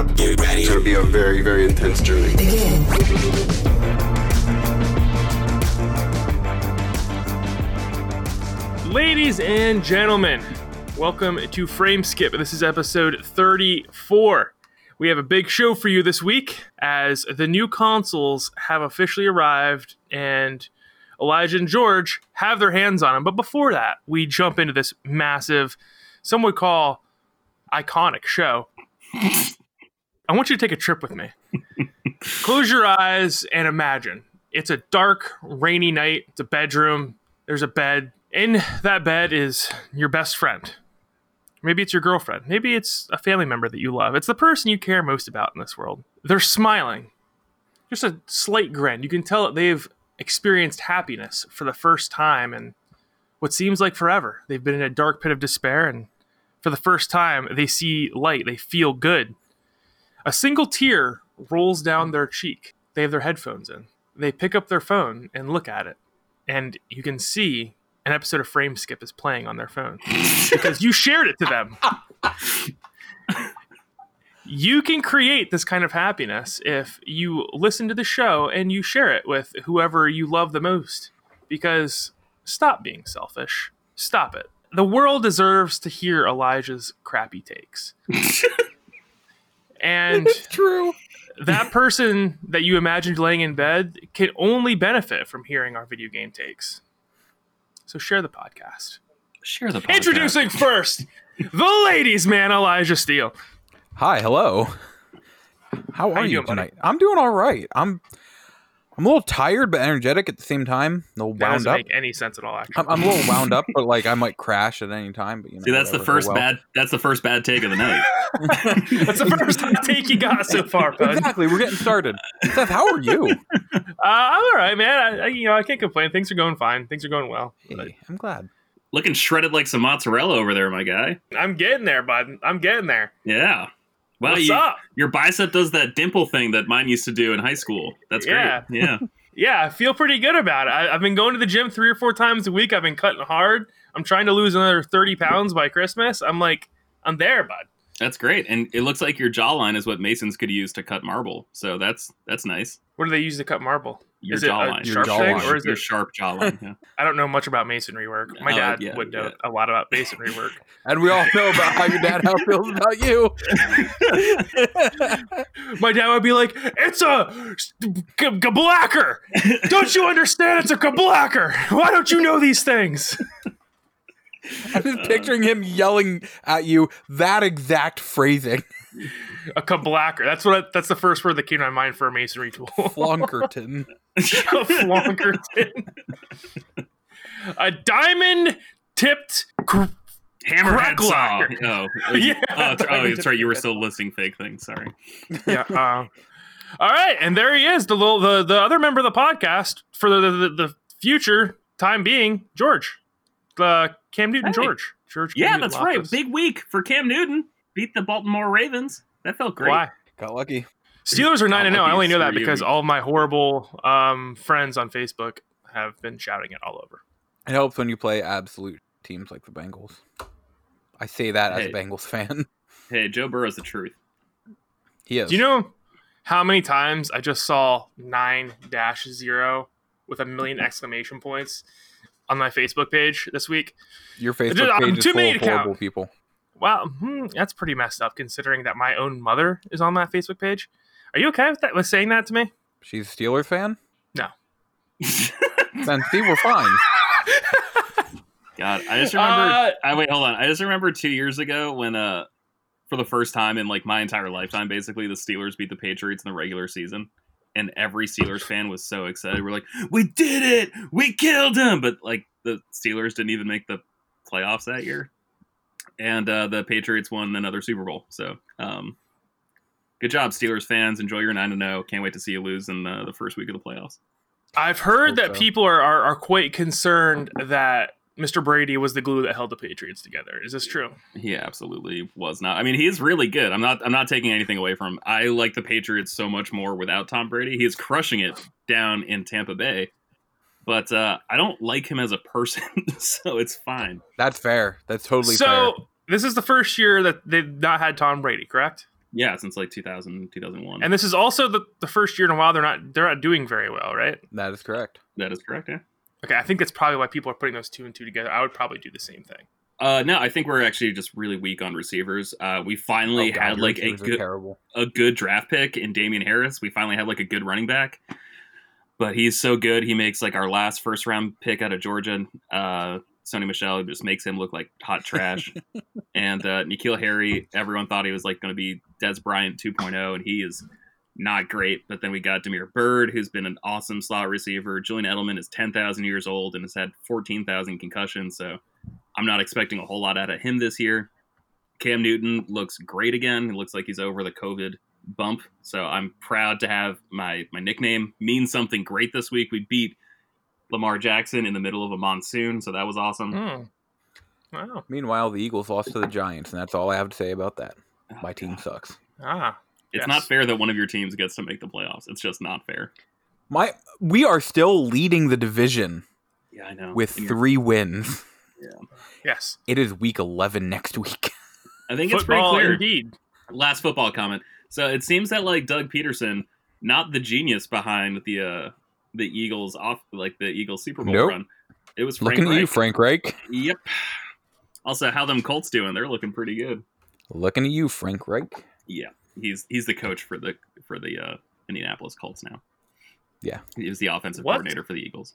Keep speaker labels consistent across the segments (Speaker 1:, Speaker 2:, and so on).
Speaker 1: up. Get ready. It's gonna be a very, very intense journey. Begin.
Speaker 2: Ladies and gentlemen, welcome to Frame Skip. This is episode 34. We have a big show for you this week as the new consoles have officially arrived and Elijah and George have their hands on them. But before that, we jump into this massive, some would call iconic show. I want you to take a trip with me. Close your eyes and imagine it's a dark, rainy night. It's a bedroom. There's a bed. In that bed is your best friend. Maybe it's your girlfriend. Maybe it's a family member that you love. It's the person you care most about in this world. They're smiling. Just a slight grin. You can tell that they've experienced happiness for the first time in what seems like forever. They've been in a dark pit of despair, and for the first time, they see light. They feel good. A single tear rolls down their cheek. They have their headphones in. They pick up their phone and look at it, and you can see an episode of Frame Skip is playing on their phone because you shared it to them. you can create this kind of happiness if you listen to the show and you share it with whoever you love the most. Because stop being selfish. Stop it. The world deserves to hear Elijah's crappy takes. and
Speaker 3: it's true.
Speaker 2: That person that you imagined laying in bed can only benefit from hearing our video game takes. So share the podcast.
Speaker 3: Share the podcast.
Speaker 2: Introducing first, the ladies' man, Elijah Steele.
Speaker 3: Hi, hello. How are
Speaker 2: How you
Speaker 3: you,
Speaker 2: doing, buddy?
Speaker 3: tonight? I'm doing all right. I'm I'm a little tired but energetic at the same time. A little
Speaker 2: That
Speaker 3: wound
Speaker 2: doesn't
Speaker 3: up.
Speaker 2: make any sense at all. Actually,
Speaker 3: I'm, I'm a little wound up, but like I might crash at any time. But you know,
Speaker 4: See, that's the.
Speaker 3: Oh,
Speaker 4: first
Speaker 3: well.
Speaker 4: bad. That's the first bad take of the night.
Speaker 2: that's the first take you got so far, bud.
Speaker 3: Exactly. We're getting started. Seth, how are you?
Speaker 2: Uh, I'm all right, man. I, I, you know, I can't complain. Things are going fine. Things are going well.
Speaker 3: Hey, I'm glad.
Speaker 4: Looking shredded like some mozzarella over there, my guy.
Speaker 2: I'm getting there, bud. I'm getting there.
Speaker 4: Yeah. Well,
Speaker 2: What's
Speaker 4: you,
Speaker 2: up?
Speaker 4: your bicep does that dimple thing that mine used to do in high school. That's
Speaker 2: Yeah.
Speaker 4: great. Yeah.
Speaker 2: Yeah, I feel pretty good about it. I, I've been going to the gym three or four times a week. I've been cutting hard. I'm trying to lose another 30 pounds by Christmas. I'm like, I'm there, bud.
Speaker 4: That's great. And it looks like your jawline is what Masons could use to cut marble. So that's that's nice.
Speaker 2: What do they use to cut marble?
Speaker 4: Your
Speaker 2: is it a
Speaker 4: jawline.
Speaker 3: Your jawline.
Speaker 2: or is
Speaker 4: your
Speaker 2: it?
Speaker 4: sharp jawline. Yeah.
Speaker 2: I don't know much about masonry work. My dad
Speaker 4: yeah,
Speaker 2: would know
Speaker 4: yeah.
Speaker 2: a lot about masonry work.
Speaker 3: And we all know about how your dad how feels about you.
Speaker 2: My dad would be like, "It's a gablacker. Don't you understand? It's a gablacker. Why don't you know these things?"
Speaker 3: I'm just uh. picturing him yelling at you that exact phrasing.
Speaker 2: A gablacker. That's what. I, that's the first word that came to my mind for a masonry tool.
Speaker 3: Flonkerton.
Speaker 2: a flonkerton. a diamond tipped. Gr-
Speaker 4: Hammerhead saw.
Speaker 2: Cracklocker.
Speaker 4: Oh,
Speaker 2: Yeah,
Speaker 4: oh, oh, that's right. You were still listing fake things. Sorry.
Speaker 2: yeah. Uh, all right, and there he is, the little the the other member of the podcast for the the, the future time being, George, uh, Cam Newton,
Speaker 4: Hey.
Speaker 2: George, George. Cam
Speaker 4: Yeah,
Speaker 2: Newton
Speaker 4: that's right. Big week for Cam Newton. Beat the Baltimore Ravens. That felt great.
Speaker 2: Why?
Speaker 3: Got lucky.
Speaker 2: Steelers are nine and zero. I only know that
Speaker 4: for you.
Speaker 2: because all of my horrible um, friends on Facebook have been shouting it all over.
Speaker 3: It helps when you play absolute teams like the Bengals. I say that as a Bengals fan.
Speaker 4: Hey, Joe Burrow's the truth.
Speaker 3: He is.
Speaker 2: Do you know how many times I just saw nine dash zero with a million exclamation points on my Facebook page this week?
Speaker 3: your Facebook
Speaker 2: Just- I'm
Speaker 3: page is
Speaker 2: too
Speaker 3: full
Speaker 2: many
Speaker 3: of
Speaker 2: to count.
Speaker 3: horrible people?
Speaker 2: Wow, hmm, that's pretty messed up considering that my own mother is on that Facebook page. Are you okay with that? With saying that to me?
Speaker 3: She's a Steelers fan.
Speaker 2: No.
Speaker 3: Then see, we're fine.
Speaker 4: God, I just remember.
Speaker 2: Uh,
Speaker 4: I wait, hold on. I just remember two years ago when, uh, for the first time in like my entire lifetime, basically the Steelers beat the Patriots in the regular season, and every Steelers fan was so excited. We're like, "We did it! We killed him!" But like the Steelers didn't even make the playoffs that year, and uh, the Patriots won another Super Bowl. So, um, good job, Steelers fans. Enjoy your nine to zero. Can't wait to see you lose in uh, the first week of the playoffs.
Speaker 2: I've heard that
Speaker 3: so.
Speaker 2: people are, are are quite concerned that Mr. Brady was the glue that held the Patriots together. Is this true?
Speaker 4: He absolutely was not. I mean, he is really good. I'm not. I'm not taking anything away from him. I like the Patriots so much more without Tom Brady. He is crushing it down in Tampa Bay, but uh, I don't like him as a person, so it's fine.
Speaker 3: That's fair. That's totally
Speaker 2: so
Speaker 3: fair.
Speaker 2: This is the first year that they've not had Tom Brady, correct?
Speaker 4: Yeah, since like 2000, 2001.
Speaker 2: And this is also the, the first year in a while they're not they're not doing very well, right?
Speaker 3: That is correct.
Speaker 4: that is correct. Yeah.
Speaker 2: Okay, I think that's probably why people are putting those two and two together. I would probably do the same thing.
Speaker 4: Uh, no, I think we're actually just really weak on receivers. Uh, we finally
Speaker 3: Oh, God,
Speaker 4: had like a good
Speaker 3: terrible.
Speaker 4: a good draft pick in Damien Harris. We finally had like a good running back, but he's so good. He makes like our last first round pick out of Georgia. Uh, Sony Michel just makes him look like hot trash. and uh, N'Keal Harry, everyone thought he was like going to be Dez Bryant 2.0, and he is not great. But then we got Damiere Byrd, who's been an awesome slot receiver. Julian Edelman is 10,000 years old and has had 14,000 concussions. So I'm not expecting a whole lot out of him this year. Cam Newton looks great again. He looks like he's over the COVID bump. So I'm proud to have my my nickname mean something great this week. We beat Lamar Jackson in the middle of a monsoon, so that was awesome.
Speaker 2: Hmm. Wow.
Speaker 3: Meanwhile, the Eagles lost to the Giants, and that's all I have to say about that.
Speaker 4: Oh,
Speaker 3: My team
Speaker 4: God.
Speaker 3: sucks.
Speaker 2: Ah.
Speaker 4: It's
Speaker 2: Yes.
Speaker 4: not fair that one of your teams gets to make the playoffs. It's just not fair.
Speaker 3: My we are still leading the division
Speaker 4: Yeah, I know.
Speaker 3: with
Speaker 4: And you're-
Speaker 3: three wins.
Speaker 2: Yes.
Speaker 3: It is week 11 next week.
Speaker 4: I think it's pretty clear.
Speaker 2: indeed.
Speaker 4: Last football comment. So it seems that like Doug Pederson, not the genius behind the uh the Eagles off like the Eagles Super Bowl
Speaker 3: Nope.
Speaker 4: run. It was Frank
Speaker 3: Looking at you, Frank Reich.
Speaker 4: Yep. Also, how them Colts doing? They're looking pretty good.
Speaker 3: Looking at you, Frank Reich.
Speaker 4: Yeah, he's he's the coach for the for the uh, Indianapolis Colts now.
Speaker 3: Yeah.
Speaker 4: he was the offensive
Speaker 2: What?
Speaker 4: coordinator for the Eagles.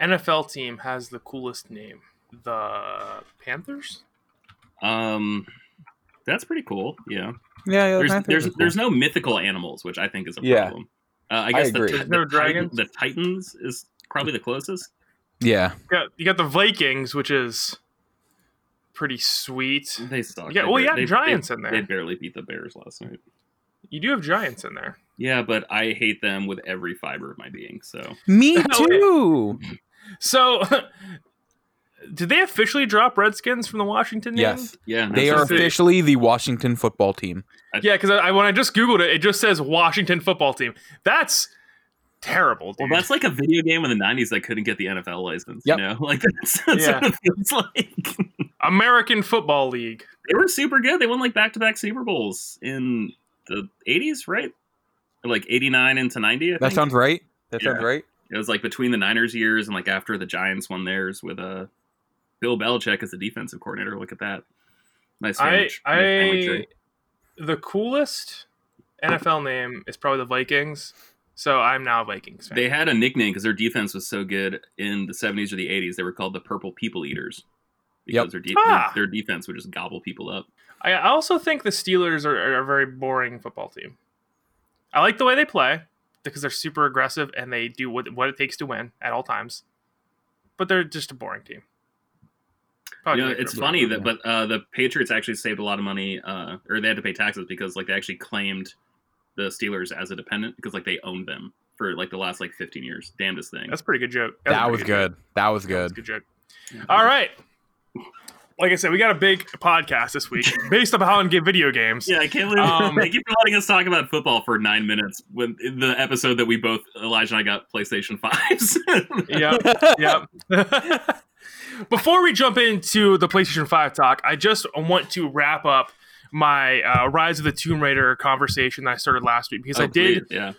Speaker 2: NFL team has the coolest name. The Panthers?
Speaker 4: Um, that's pretty cool. Yeah,
Speaker 3: Yeah, yeah.
Speaker 4: there's
Speaker 3: Panthers
Speaker 4: there's
Speaker 3: cool.
Speaker 4: there's no mythical animals, which I think is a
Speaker 3: Yeah.
Speaker 4: problem. Uh, I guess
Speaker 3: agree.
Speaker 4: the,
Speaker 2: There's
Speaker 4: the,
Speaker 2: no
Speaker 4: Titan- the Titans is probably the closest.
Speaker 3: yeah.
Speaker 2: You got, you got the Vikings, which is pretty sweet.
Speaker 4: They suck.
Speaker 2: Yeah,
Speaker 4: They
Speaker 2: well, you got
Speaker 4: they-
Speaker 2: Giants
Speaker 4: they-
Speaker 2: in there.
Speaker 4: They barely beat the Bears last night.
Speaker 2: You do have Giants in there.
Speaker 4: Yeah, but I hate them with every fiber of my being. So
Speaker 3: Me too.
Speaker 2: So, did they officially drop Redskins from the Washington name?
Speaker 3: Yes.
Speaker 4: yeah,
Speaker 3: They are officially the Washington football team.
Speaker 2: Yeah, because I, I- when I just googled it, it just says Washington Football Team. That's terrible, dude.
Speaker 4: Well, that's like a video game in the '90s that couldn't get the NFL license.
Speaker 3: Yep.
Speaker 4: You know, like that's, that's
Speaker 2: Yeah.
Speaker 4: what it feels like.
Speaker 2: American Football League.
Speaker 4: they were super good. They won like back-to-back Super Bowls in the '80s, right? Like '89 into '90. I
Speaker 3: That
Speaker 4: think.
Speaker 3: sounds right. That
Speaker 4: Yeah.
Speaker 3: sounds right.
Speaker 4: It was like between the Niners years and like after the Giants won theirs with uh, Bill Belichick as the defensive coordinator. Look at that. Nice
Speaker 2: I,
Speaker 4: sandwich. Nice sandwich
Speaker 2: I, the coolest NFL name is probably the Vikings. So I'm now a Vikings fan.
Speaker 4: They had a nickname because their defense was so good in the 70s or the 80s. They were called the Purple People Eaters because
Speaker 3: Yep.
Speaker 4: their, de-
Speaker 2: Ah.
Speaker 4: their defense would just gobble people up.
Speaker 2: I I also think the Steelers are, are a very boring football team. I like the way they play because they're super aggressive and they do what, what it takes to win at all times. But they're just a boring team. Probably
Speaker 4: you know, it's funny that, but uh, the Patriots actually saved a lot of money, uh, or they had to pay taxes because like they actually claimed the Steelers as a dependent because like they owned them for like the last like 15 years. Damnedest thing.
Speaker 2: That's a pretty good joke.
Speaker 3: That
Speaker 2: a
Speaker 3: was
Speaker 2: pretty joke.
Speaker 3: good. That was
Speaker 2: That was
Speaker 3: good.
Speaker 2: good joke. All right. Like I said, we got a big podcast this week based upon get video games.
Speaker 4: Yeah, I can't believe
Speaker 2: Um,
Speaker 4: thank you for letting us talk about football for nine minutes when in the episode that we both Elijah and I got PlayStation fives.
Speaker 2: Yep. yep. Before we jump into the PlayStation 5 talk, I just want to wrap up my uh, Rise of the Tomb Raider conversation that I started last week because I
Speaker 4: Oh,
Speaker 2: did
Speaker 4: yeah.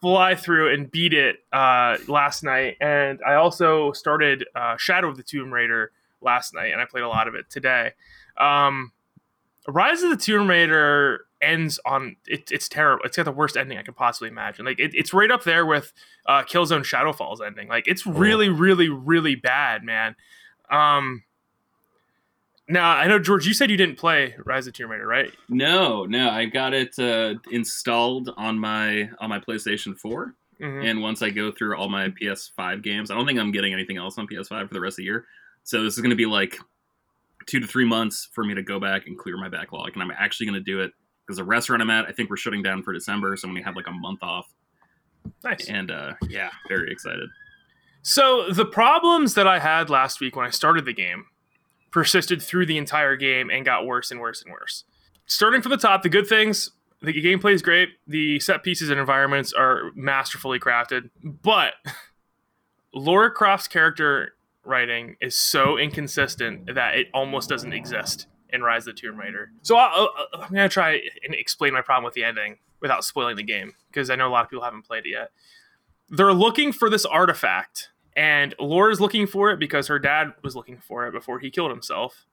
Speaker 2: fly through and beat it uh, last night, and I also started uh, Shadow of the Tomb Raider last night, and I played a lot of it today. Um, Rise of the Tomb Raider ends on it, it's terrible. It's got the worst ending I could possibly imagine. Like it, it's right up there with uh, Killzone Shadow Fall's ending. Like it's really, really, really bad, man. Um, now I know George, you said you didn't play Rise of the Tomb Raider, right?
Speaker 4: No, no, I got it uh, installed on my on my PlayStation 4
Speaker 2: Mhm.
Speaker 4: and once I go through all my PS5 games, I don't think I'm getting anything else on PS5 for the rest of the year. So this is going to be like two to three months for me to go back and clear my backlog, and I'm actually going to do it because the restaurant I'm at, I think we're shutting down for December, so I'm to have like a month off,
Speaker 2: Nice.
Speaker 4: and uh, yeah, very excited.
Speaker 2: So the problems that I had last week when I started the game persisted through the entire game and got worse and worse and worse. Starting from the top, the good things, the gameplay is great. The set pieces and environments are masterfully crafted, but Laura Croft's character writing is so inconsistent that it almost doesn't exist in Rise of the Tomb Raider. So I'll, I'm gonna try and explain my problem with the ending without spoiling the game because I know a lot of people haven't played it yet. They're looking for this artifact, and Laura's looking for it because her dad was looking for it before he killed himself,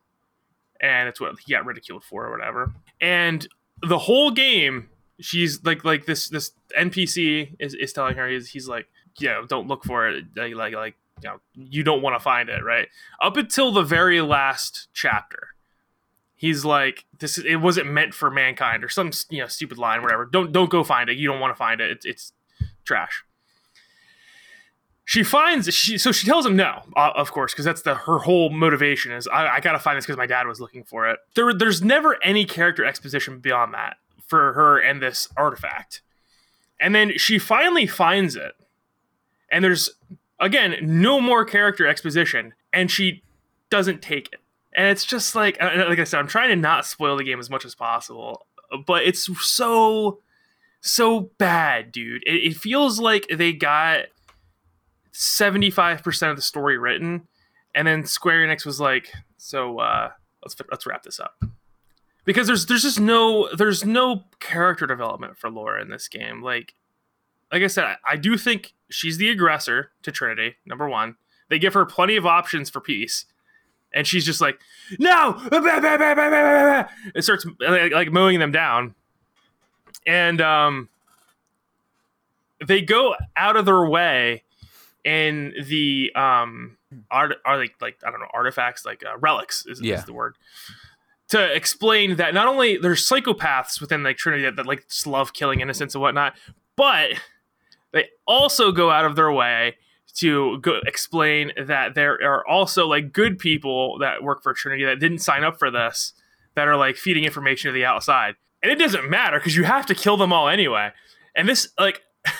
Speaker 2: and it's what he got ridiculed for or whatever. And the whole game, she's like, like this this NPC is, is telling her he's, he's like, know, don't look for it, like like like you know, you don't want to find it, right? Up until the very last chapter he's like this it wasn't meant for mankind or some you know stupid line whatever. Don't don't go find it. You don't want to find it. It's, it's trash. She finds she so she tells him no uh, of course because that's the her whole motivation is i, I gotta find this because my dad was looking for it. There, there's never any character exposition beyond that for her and this artifact. And then she finally finds it and there's again no more character exposition and she doesn't take it and it's just like like I said, I'm trying to not spoil the game as much as possible, but it's so so bad, dude. It, it feels like they got 75 percent of the story written, and then Square Enix was like, "So uh, let's let's wrap this up." Because there's there's just no there's no character development for Laura in this game. Like like I said, I, I do think she's the aggressor to Trinity. Number one, they give her plenty of options for peace and she's just like, no, it starts like, like mowing them down, and um, they go out of their way in the um art are like like I don't know artifacts like uh, relics is, yeah. is the word to explain that not only there's psychopaths within like Trinity that, that like just love killing innocents and whatnot, but they also go out of their way to go explain that there are also like good people that work for Trinity that didn't sign up for this that are like feeding information to the outside. And it doesn't matter because you have to kill them all anyway. And this like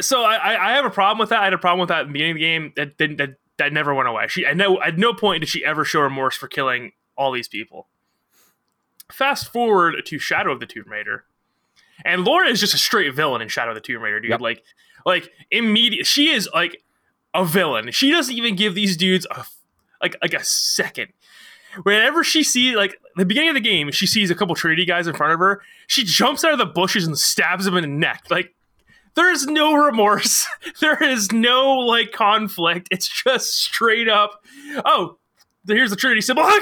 Speaker 2: so I, I have a problem with that. I had a problem with that in the beginning of the game that didn't that, that never went away. She I know, at no point did she ever show remorse for killing all these people. Fast forward to Shadow of the Tomb Raider. And Laura is just a straight villain in Shadow of the Tomb Raider, dude. Yep. Like like immediate, she is like a villain. She doesn't even give these dudes a like like a second. Whenever she sees like the beginning of the game, she sees a couple Trinity guys in front of her. She jumps out of the bushes and stabs them in the neck. Like there is no remorse. there is no like conflict. It's just straight up. Oh, here's the Trinity symbol.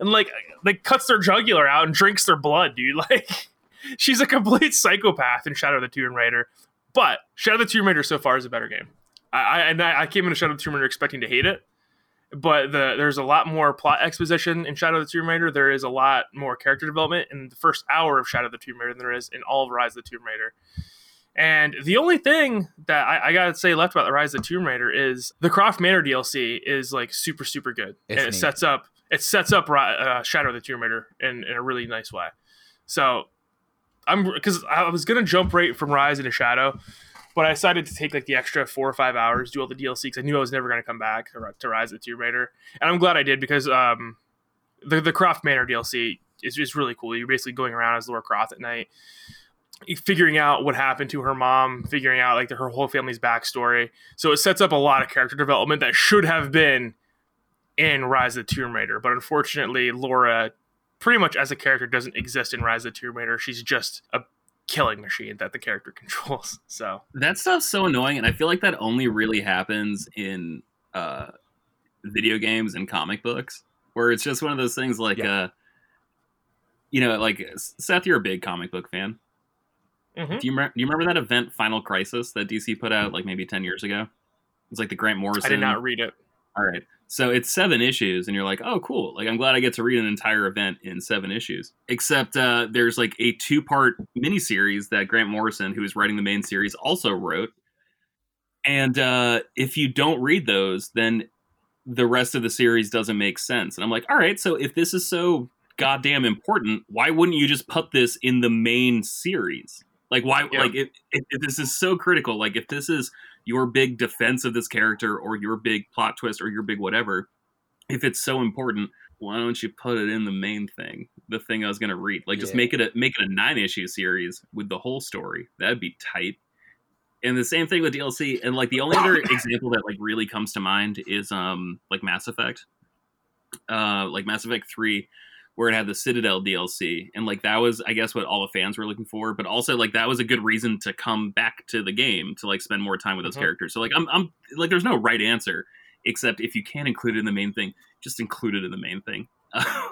Speaker 2: And like like cuts their jugular out and drinks their blood, dude. Like she's a complete psychopath in Shadow of the Tomb Raider. But Shadow of the Tomb Raider so far is a better game. I, I and I, I came into Shadow of the Tomb Raider expecting to hate it, but the, there's a lot more plot exposition in Shadow of the Tomb Raider. There is a lot more character development in the first hour of Shadow of the Tomb Raider than there is in all of Rise of the Tomb Raider. And the only thing that I, I, gotta say left about the Rise of the Tomb Raider is the Croft Manor DLC is like super super good, it's and it neat. sets up it sets up uh, Shadow of the Tomb Raider in, in a really nice way. So I'm because I was gonna jump right from Rise into Shadow, but I decided to take like the extra four or five hours, do all the DLC because I knew I was never gonna come back to, Rise of Tomb Raider, and I'm glad I did because um, the the Croft Manor DLC is just really cool. You're basically going around as Laura Croft at night, figuring out what happened to her mom, figuring out like the, her whole family's backstory. So it sets up a lot of character development that should have been in Rise of the Tomb Raider, but unfortunately, Laura pretty much as a character doesn't exist in Rise of the Tomb Raider. She's just a killing machine that the character controls. So
Speaker 4: that stuff's so annoying, and I feel like that only really happens in uh, video games and comic books, where it's just one of those things like, yeah. uh, you know, like Seth, you're a big comic book fan. Mm-hmm. Do you do you remember that event Final Crisis that DC put out like maybe ten years ago? It's like the Grant Morrison. I
Speaker 2: did not read it.
Speaker 4: All right. So it's seven issues, and you're like, oh, cool. Like, I'm glad I get to read an entire event in seven issues. Except uh, there's like a two part miniseries that Grant Morrison, who is writing the main series, also wrote. And uh, if you don't read those, then the rest of the series doesn't make sense. And I'm like, all right, so if this is so goddamn important, why wouldn't you just put this in the main series? Like, why? Yeah. Like, if, if, if this is so critical, like, if this is your big defense of this character or your big plot twist or your big whatever, if it's so important, why don't you put it in the main thing? The thing I was gonna read. Like just make it a make it a nine issue series with the whole story. That'd be tight. And the same thing with DLC. And like the only other example that like really comes to mind is um like Mass Effect. uh, like Mass Effect Three, where it had the Citadel DLC, and like that was, I guess, what all the fans were looking for. But also, like that was a good reason to come back to the game to like spend more time with those
Speaker 2: Mhm.
Speaker 4: characters. So like, I'm, I'm like, there's no right answer, except if you can't include it in the main thing, just include it in the main thing.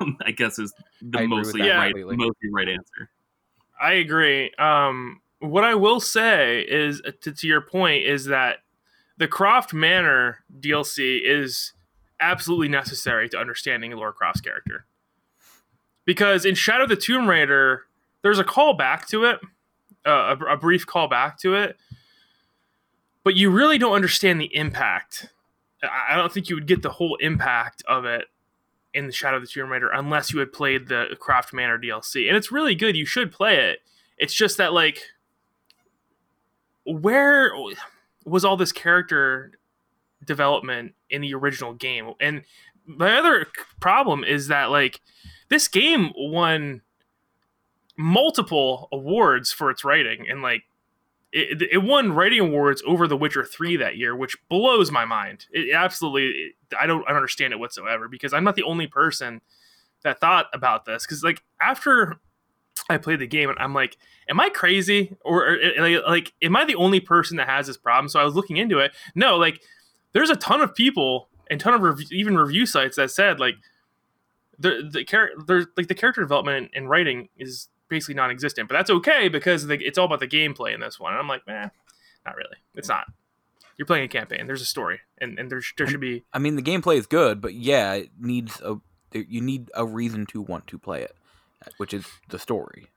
Speaker 4: Um, I guess is the
Speaker 3: I
Speaker 4: mostly
Speaker 2: that
Speaker 4: right,
Speaker 3: completely.
Speaker 4: mostly right answer.
Speaker 2: I agree. Um, what I will say is, uh, to, to your point, is that the Croft Manor DLC is absolutely necessary to understanding Laura Croft's character. Because in Shadow of the Tomb Raider, there's a call back to it, uh, a, a brief call back to it, but you really don't understand the impact. I don't think you would get the whole impact of it in the Shadow of the Tomb Raider unless you had played the Croft Manor DLC. And it's really good. You should play it. It's just that like where was all this character development in the original game? And the other problem is that like this game won multiple awards for its writing and like it, it won writing awards over The Witcher 3 that year, which blows my mind. It absolutely, I don't, I don't understand it whatsoever because I'm not the only person that thought about this. Because like after I played the game, and I'm like, am I crazy or, or like, like, am I the only person that has this problem? So I was looking into it. No, like, there's a ton of people and ton of rev- even review sites that said like the the character like the character development and writing is basically non-existent but that's okay because the, it's all about the gameplay in this one. And i'm like man not really. It's not. You're playing a campaign. There's a story. And, and there, there should be
Speaker 3: I mean, the gameplay is good, but yeah, it needs a you need a reason to want to play it, which is the story.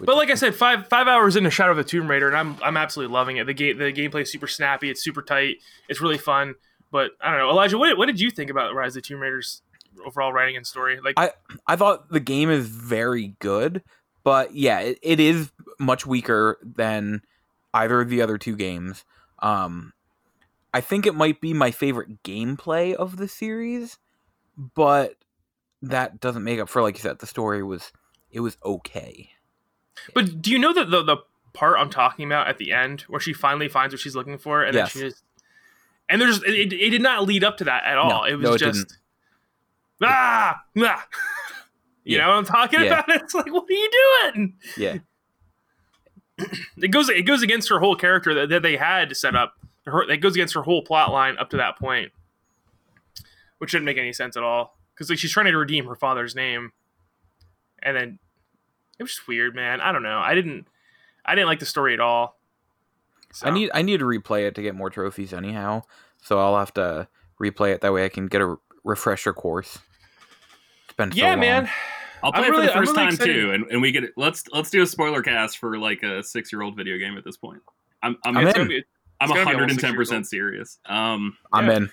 Speaker 2: But like i said five five hours into shadow of the tomb raider and i'm i'm absolutely loving it. The game the gameplay is super snappy. It's super tight. It's really fun. But i don't know. Elijah what, what did you think about rise of the tomb raiders overall writing and story like
Speaker 3: I- I thought the game is very good, but yeah, it, it is much weaker than either of the other two games. Um, I think it might be my favorite gameplay of the series, but that doesn't make up for like you said. The story was it was okay.
Speaker 2: But do you know that the the part I'm talking about at the end, where she finally finds what she's looking for, and
Speaker 3: Yes.
Speaker 2: then she just and there's it, it did not lead up to that at all.
Speaker 3: No,
Speaker 2: it was
Speaker 3: no, it
Speaker 2: just ah, ah. you
Speaker 3: Yeah.
Speaker 2: know what I'm talking
Speaker 3: Yeah.
Speaker 2: about? It's like, what are you doing?
Speaker 3: Yeah,
Speaker 2: It goes it goes against her whole character that, that they had to set up. Her, it goes against her whole plot line up to that point, which didn't make any sense at all. Because like she's trying to redeem her father's name, and then it was just weird, man. I don't know. I didn't I didn't like the story at all. So-
Speaker 3: I need I need to replay it to get more trophies anyhow. So I'll have to replay it that way I can get a refresher course. It's been so
Speaker 2: yeah,
Speaker 3: long.
Speaker 2: man.
Speaker 4: I'll
Speaker 2: I'm
Speaker 4: play
Speaker 2: really-
Speaker 4: it for the first
Speaker 2: really
Speaker 4: time
Speaker 2: excited.
Speaker 4: too, and, and we get let's let's do a spoiler cast for like a six year old video game at this point. I'm I'm
Speaker 3: I'm in.
Speaker 2: be-
Speaker 4: I'm
Speaker 2: it's gonna be almost
Speaker 4: 110
Speaker 2: six years
Speaker 4: percent serious. Um,
Speaker 3: I'm
Speaker 2: Yeah.
Speaker 3: in.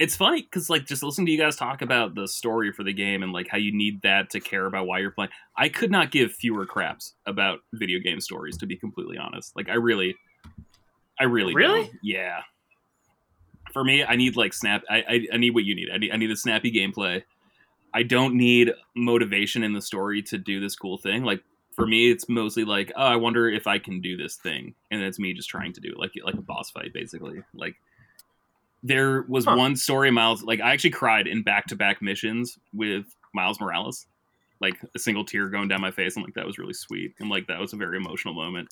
Speaker 4: it's funny because like just listening to you guys talk about the story for the game and like how you need that to care about why you're playing. I could not give fewer craps about video game stories to be completely honest. Like I really, I really,
Speaker 2: Really?
Speaker 4: don't. yeah. For me, I need like snap. I, I I need what you need. I need I need a snappy gameplay. I don't need motivation in the story to do this cool thing. Like for me, it's mostly like, oh, I wonder if I can do this thing, and it's me just trying to do it, like like a boss fight, basically. Like there was
Speaker 2: Huh.
Speaker 4: one story, Miles. Like I actually cried in back to back missions with Miles Morales, like a single tear going down my face, and like that was really sweet, and like that was a very emotional moment.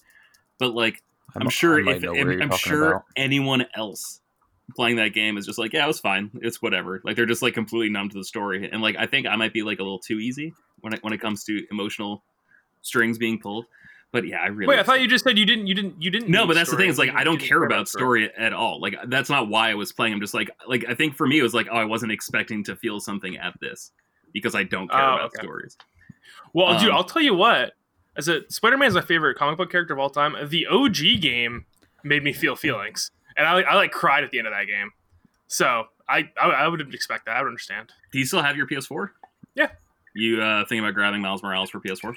Speaker 4: But like I'm, sure
Speaker 3: I might
Speaker 4: if I'm, I'm sure
Speaker 3: about.
Speaker 4: anyone else playing that game is just like, yeah, it was fine. It's whatever. Like they're just like completely numb to the story, and like I think I might be like a little too easy when it when it comes to emotional strings being pulled. But yeah, I really
Speaker 2: Wait, I thought you just said you didn't. You didn't. You didn't.
Speaker 4: no, but that's the thing. Is like I don't care about story at all. Like that's not why I was playing. I'm just like like I think for me it was like oh I wasn't expecting to feel something at this because I don't care
Speaker 2: Oh,
Speaker 4: about
Speaker 2: okay.
Speaker 4: stories.
Speaker 2: Well, dude,
Speaker 4: Um,
Speaker 2: I'll tell you what. As a Spider-Man is my favorite comic book character of all time. The OG game made me feel feelings, and I, I like cried at the end of that game. So I, I I would expect that. I would understand.
Speaker 4: Do you still have your PS4?
Speaker 2: Yeah.
Speaker 4: You uh, thinking about grabbing Miles Morales for PS4?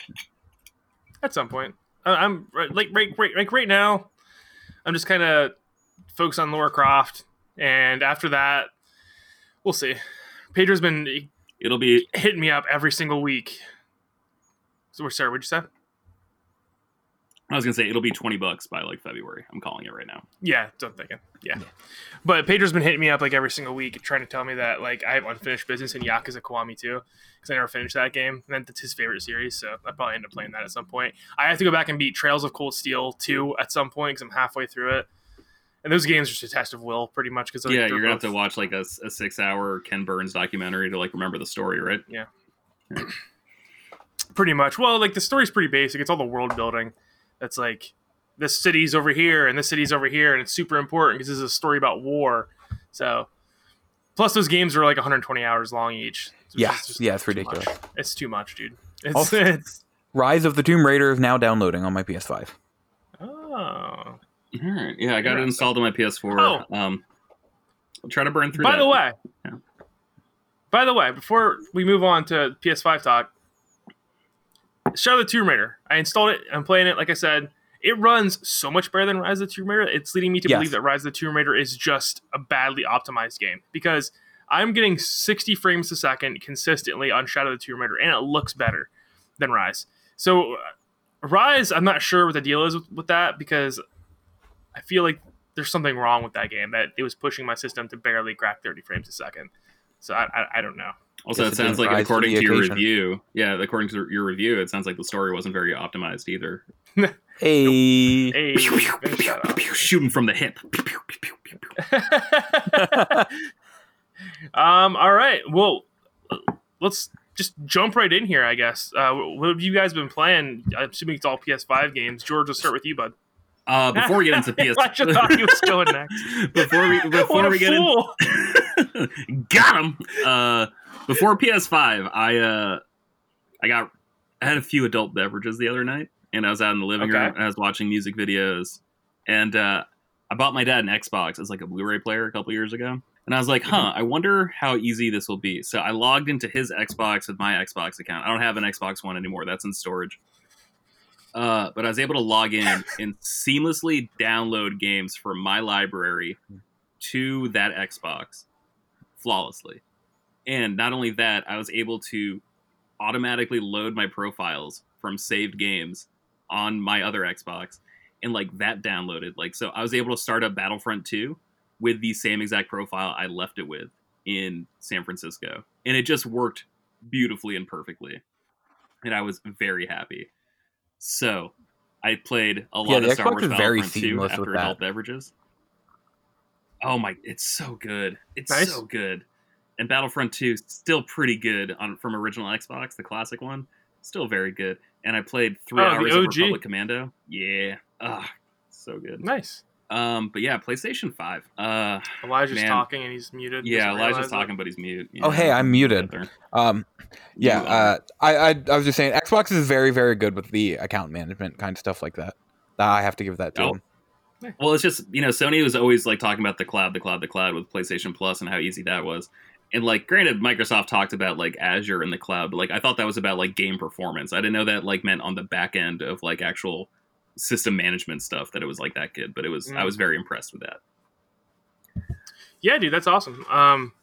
Speaker 2: at some point. I- I'm right- like right, right, like right now. I'm just kind of focused on Laura Croft, and after that, we'll see. Pedro's been
Speaker 4: It'll be
Speaker 2: hitting me up every single week. So, sorry, what'd you say?
Speaker 4: I was gonna say it'll be twenty bucks by like February. I'm calling it right now.
Speaker 2: Yeah, that's what I'm thinking. Yeah. But Pedro's been hitting me up like every single week trying to tell me that like I have unfinished business in Yakuza Kiwami 2 because I never finished that game. And that's his favorite series, so I probably end up playing that at some point. I have to go back and beat Trails of Cold Steel 2 at some point because I'm halfway through it. And those games are just a test of will, pretty much. Because
Speaker 4: yeah, you're gonna have to watch like a, a six hour Ken Burns documentary to like remember the story, right?
Speaker 2: Yeah. pretty much. Well, like the story's pretty basic. It's all the world building. That's like this city's over here and this city's over here, and it's super important because this is a story about war. So, plus those games are like 120 hours long each. So
Speaker 3: yeah, yeah, it's ridiculous.
Speaker 2: Much. It's too much, dude. It's,
Speaker 3: also, it's Rise of the Tomb Raider is now downloading on my PS5.
Speaker 2: Oh.
Speaker 4: All right. Yeah, I got it installed on my PS4. Oh. Um, I'll try to burn through.
Speaker 2: By
Speaker 4: that.
Speaker 2: the way,
Speaker 4: yeah.
Speaker 2: by the way, before we move on to PS5 talk, Shadow of the Tomb Raider. I installed it. I'm playing it. Like I said, it runs so much better than Rise of the Tomb Raider. It's leading me to yes. believe that Rise of the Tomb Raider is just a badly optimized game because I'm getting 60 frames a second consistently on Shadow of the Tomb Raider, and it looks better than Rise. So, uh, Rise, I'm not sure what the deal is with, with that because I feel like there's something wrong with that game that it was pushing my system to barely crack 30 frames a second. So I, I, I don't know.
Speaker 4: Also, it sounds like according to, to your review, yeah, according to your review, it sounds like the story wasn't very optimized either.
Speaker 3: hey,
Speaker 2: hey
Speaker 4: shoot him from the hip.
Speaker 2: um. All right. Well, let's just jump right in here. I guess. Uh, what have you guys been playing? I'm assuming it's all PS5 games. George, let's start with you, bud.
Speaker 4: Uh, before we get into PS,
Speaker 2: I just thought he was going next.
Speaker 4: before we before we get in, got him. Uh, before PS5, I uh, I got I had a few adult beverages the other night, and I was out in the living okay. room and I was watching music videos, and uh, I bought my dad an Xbox as like a Blu-ray player a couple years ago, and I was like, huh, I wonder how easy this will be. So I logged into his Xbox with my Xbox account. I don't have an Xbox One anymore; that's in storage. Uh, but I was able to log in and seamlessly download games from my library to that Xbox flawlessly. And not only that, I was able to automatically load my profiles from saved games on my other Xbox and like that downloaded. Like so I was able to start up Battlefront 2 with the same exact profile I left it with in San Francisco. And it just worked beautifully and perfectly. And I was very happy. So I played a lot
Speaker 3: yeah,
Speaker 4: of Star
Speaker 3: Wars
Speaker 4: Battlefront 2 after adult beverages. Oh my it's so good. It's nice. so good and Battlefront 2 still pretty good on from original Xbox, the classic one, still very good. And I played three oh, hours of Republic Commando. Yeah, ah, so good.
Speaker 2: Nice.
Speaker 4: Um, but yeah, PlayStation Five. Uh,
Speaker 2: Elijah's
Speaker 4: man.
Speaker 2: talking and he's muted.
Speaker 4: Yeah, Elijah's talking, but he's mute.
Speaker 3: oh, hey, I'm muted. Um, yeah, uh, I, I, I was just saying, Xbox is very, very good with the account management kind of stuff like that. I have to give that to oh. them.
Speaker 4: Well, it's just you know, Sony was always like talking about the cloud, the cloud, the cloud with PlayStation Plus and how easy that was and like granted microsoft talked about like azure in the cloud but like i thought that was about like game performance. I didn't know that like meant on the back end of like actual system management stuff that it was like that good but it was mm. i was very impressed with that.
Speaker 2: Yeah dude that's awesome. Um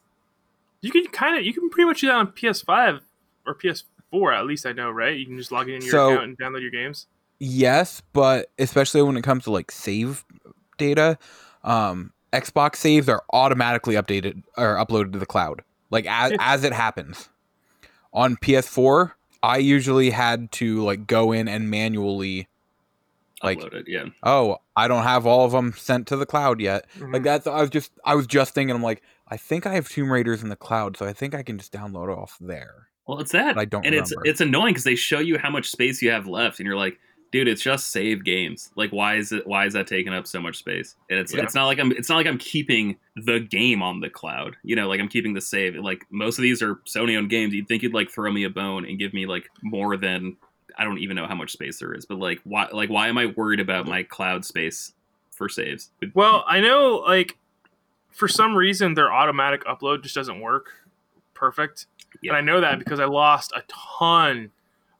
Speaker 2: you can kind of you can pretty much do that on ps5 or ps4 at least i know right? You can just log in your so, account and download your games?
Speaker 3: Yes but especially when it comes to like save data um Xbox saves are automatically updated or uploaded to the cloud, like as as it happens. On PS4, I usually had to like go in and manually like
Speaker 4: Upload it, yeah.
Speaker 3: Oh, I don't have all of them sent to the cloud yet. Mm-hmm. Like that's I was just I was just thinking I'm like I think I have Tomb Raiders in the cloud, so I think I can just download it off there.
Speaker 4: Well, it's that.
Speaker 3: But I don't
Speaker 4: and
Speaker 3: remember.
Speaker 4: it's it's annoying because they show you how much space you have left, and you're like, dude, it's just save games. Like, why is it? Why is that taking up so much space? And it's yeah. it's not like I'm it's not like I'm keeping the game on the cloud. You know, like I'm keeping the save. Like most of these are Sony owned games. You'd think you'd like throw me a bone and give me like more than I don't even know how much space there is. But like, why like why am I worried about my cloud space for saves?
Speaker 2: Well, I know like for some reason their automatic upload just doesn't work perfect. Yeah. And I know that because I lost a ton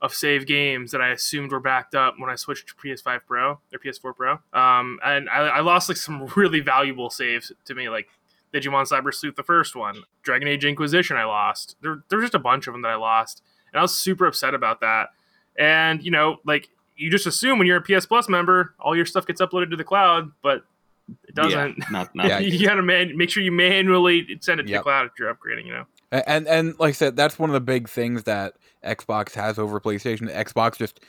Speaker 2: of save games that I assumed were backed up when I switched to PS5 Pro or PS4 Pro. Um, and I, I, lost like some really valuable saves to me, like Digimon Cyber Sleuth, the first one, Dragon Age Inquisition. I lost. There, there's just a bunch of them that I lost, and I was super upset about that. And you know, like you just assume when you're a PS Plus member, all your stuff gets uploaded to the cloud, but it doesn't.
Speaker 4: Yeah, not, not
Speaker 2: you gotta man- make sure you manually send it to
Speaker 3: Yep.
Speaker 2: the cloud if you're upgrading. You know.
Speaker 3: A- And and like I said, that's one of the big things that Xbox has over PlayStation. Xbox just